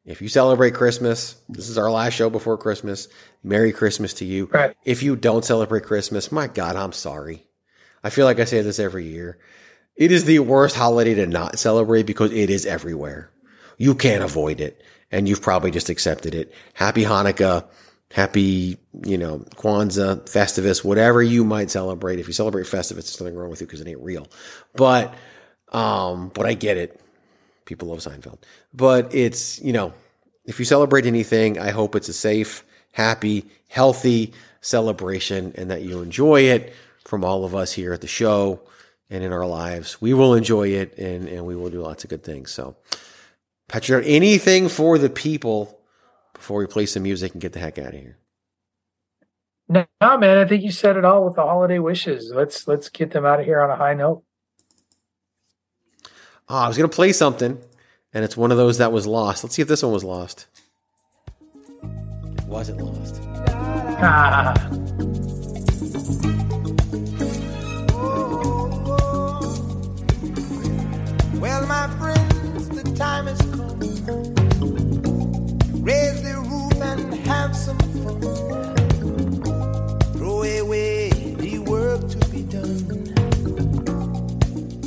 Speaker 7: if you celebrate Christmas, this is our last show before Christmas. Merry Christmas to you.
Speaker 3: Right.
Speaker 7: If you don't celebrate Christmas, my God, I'm sorry. I feel like I say this every year. It is the worst holiday to not celebrate because it is everywhere. You can't avoid it. And you've probably just accepted it. Happy Hanukkah. Happy, you know, Kwanzaa, Festivus, whatever you might celebrate. If you celebrate Festivus, there's nothing wrong with you because it ain't real. But, um, but I get it. People love Seinfeld. But it's, you know, if you celebrate anything, I hope it's a safe, happy, healthy celebration and that you enjoy it from all of us here at the show and in our lives. We will enjoy it and, and we will do lots of good things. So, Patrick, anything for the people before we play some music and get the heck out of here?
Speaker 3: No, man. I think you said it all with the holiday wishes. Let's let's get them out of here on a high note.
Speaker 7: Oh, I was going to play something and it's one of those that was lost. Let's see if this one was lost. It wasn't lost.
Speaker 3: Ah.
Speaker 14: Well, my friends,
Speaker 15: time has come. Raise the roof and have some fun.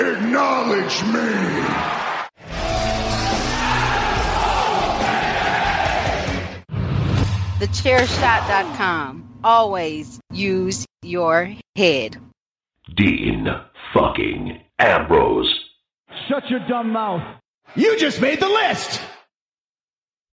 Speaker 1: Acknowledge me.
Speaker 9: TheChairShot.com. Always use your head.
Speaker 16: Dean fucking Ambrose.
Speaker 13: Shut your dumb mouth.
Speaker 17: You just made the list.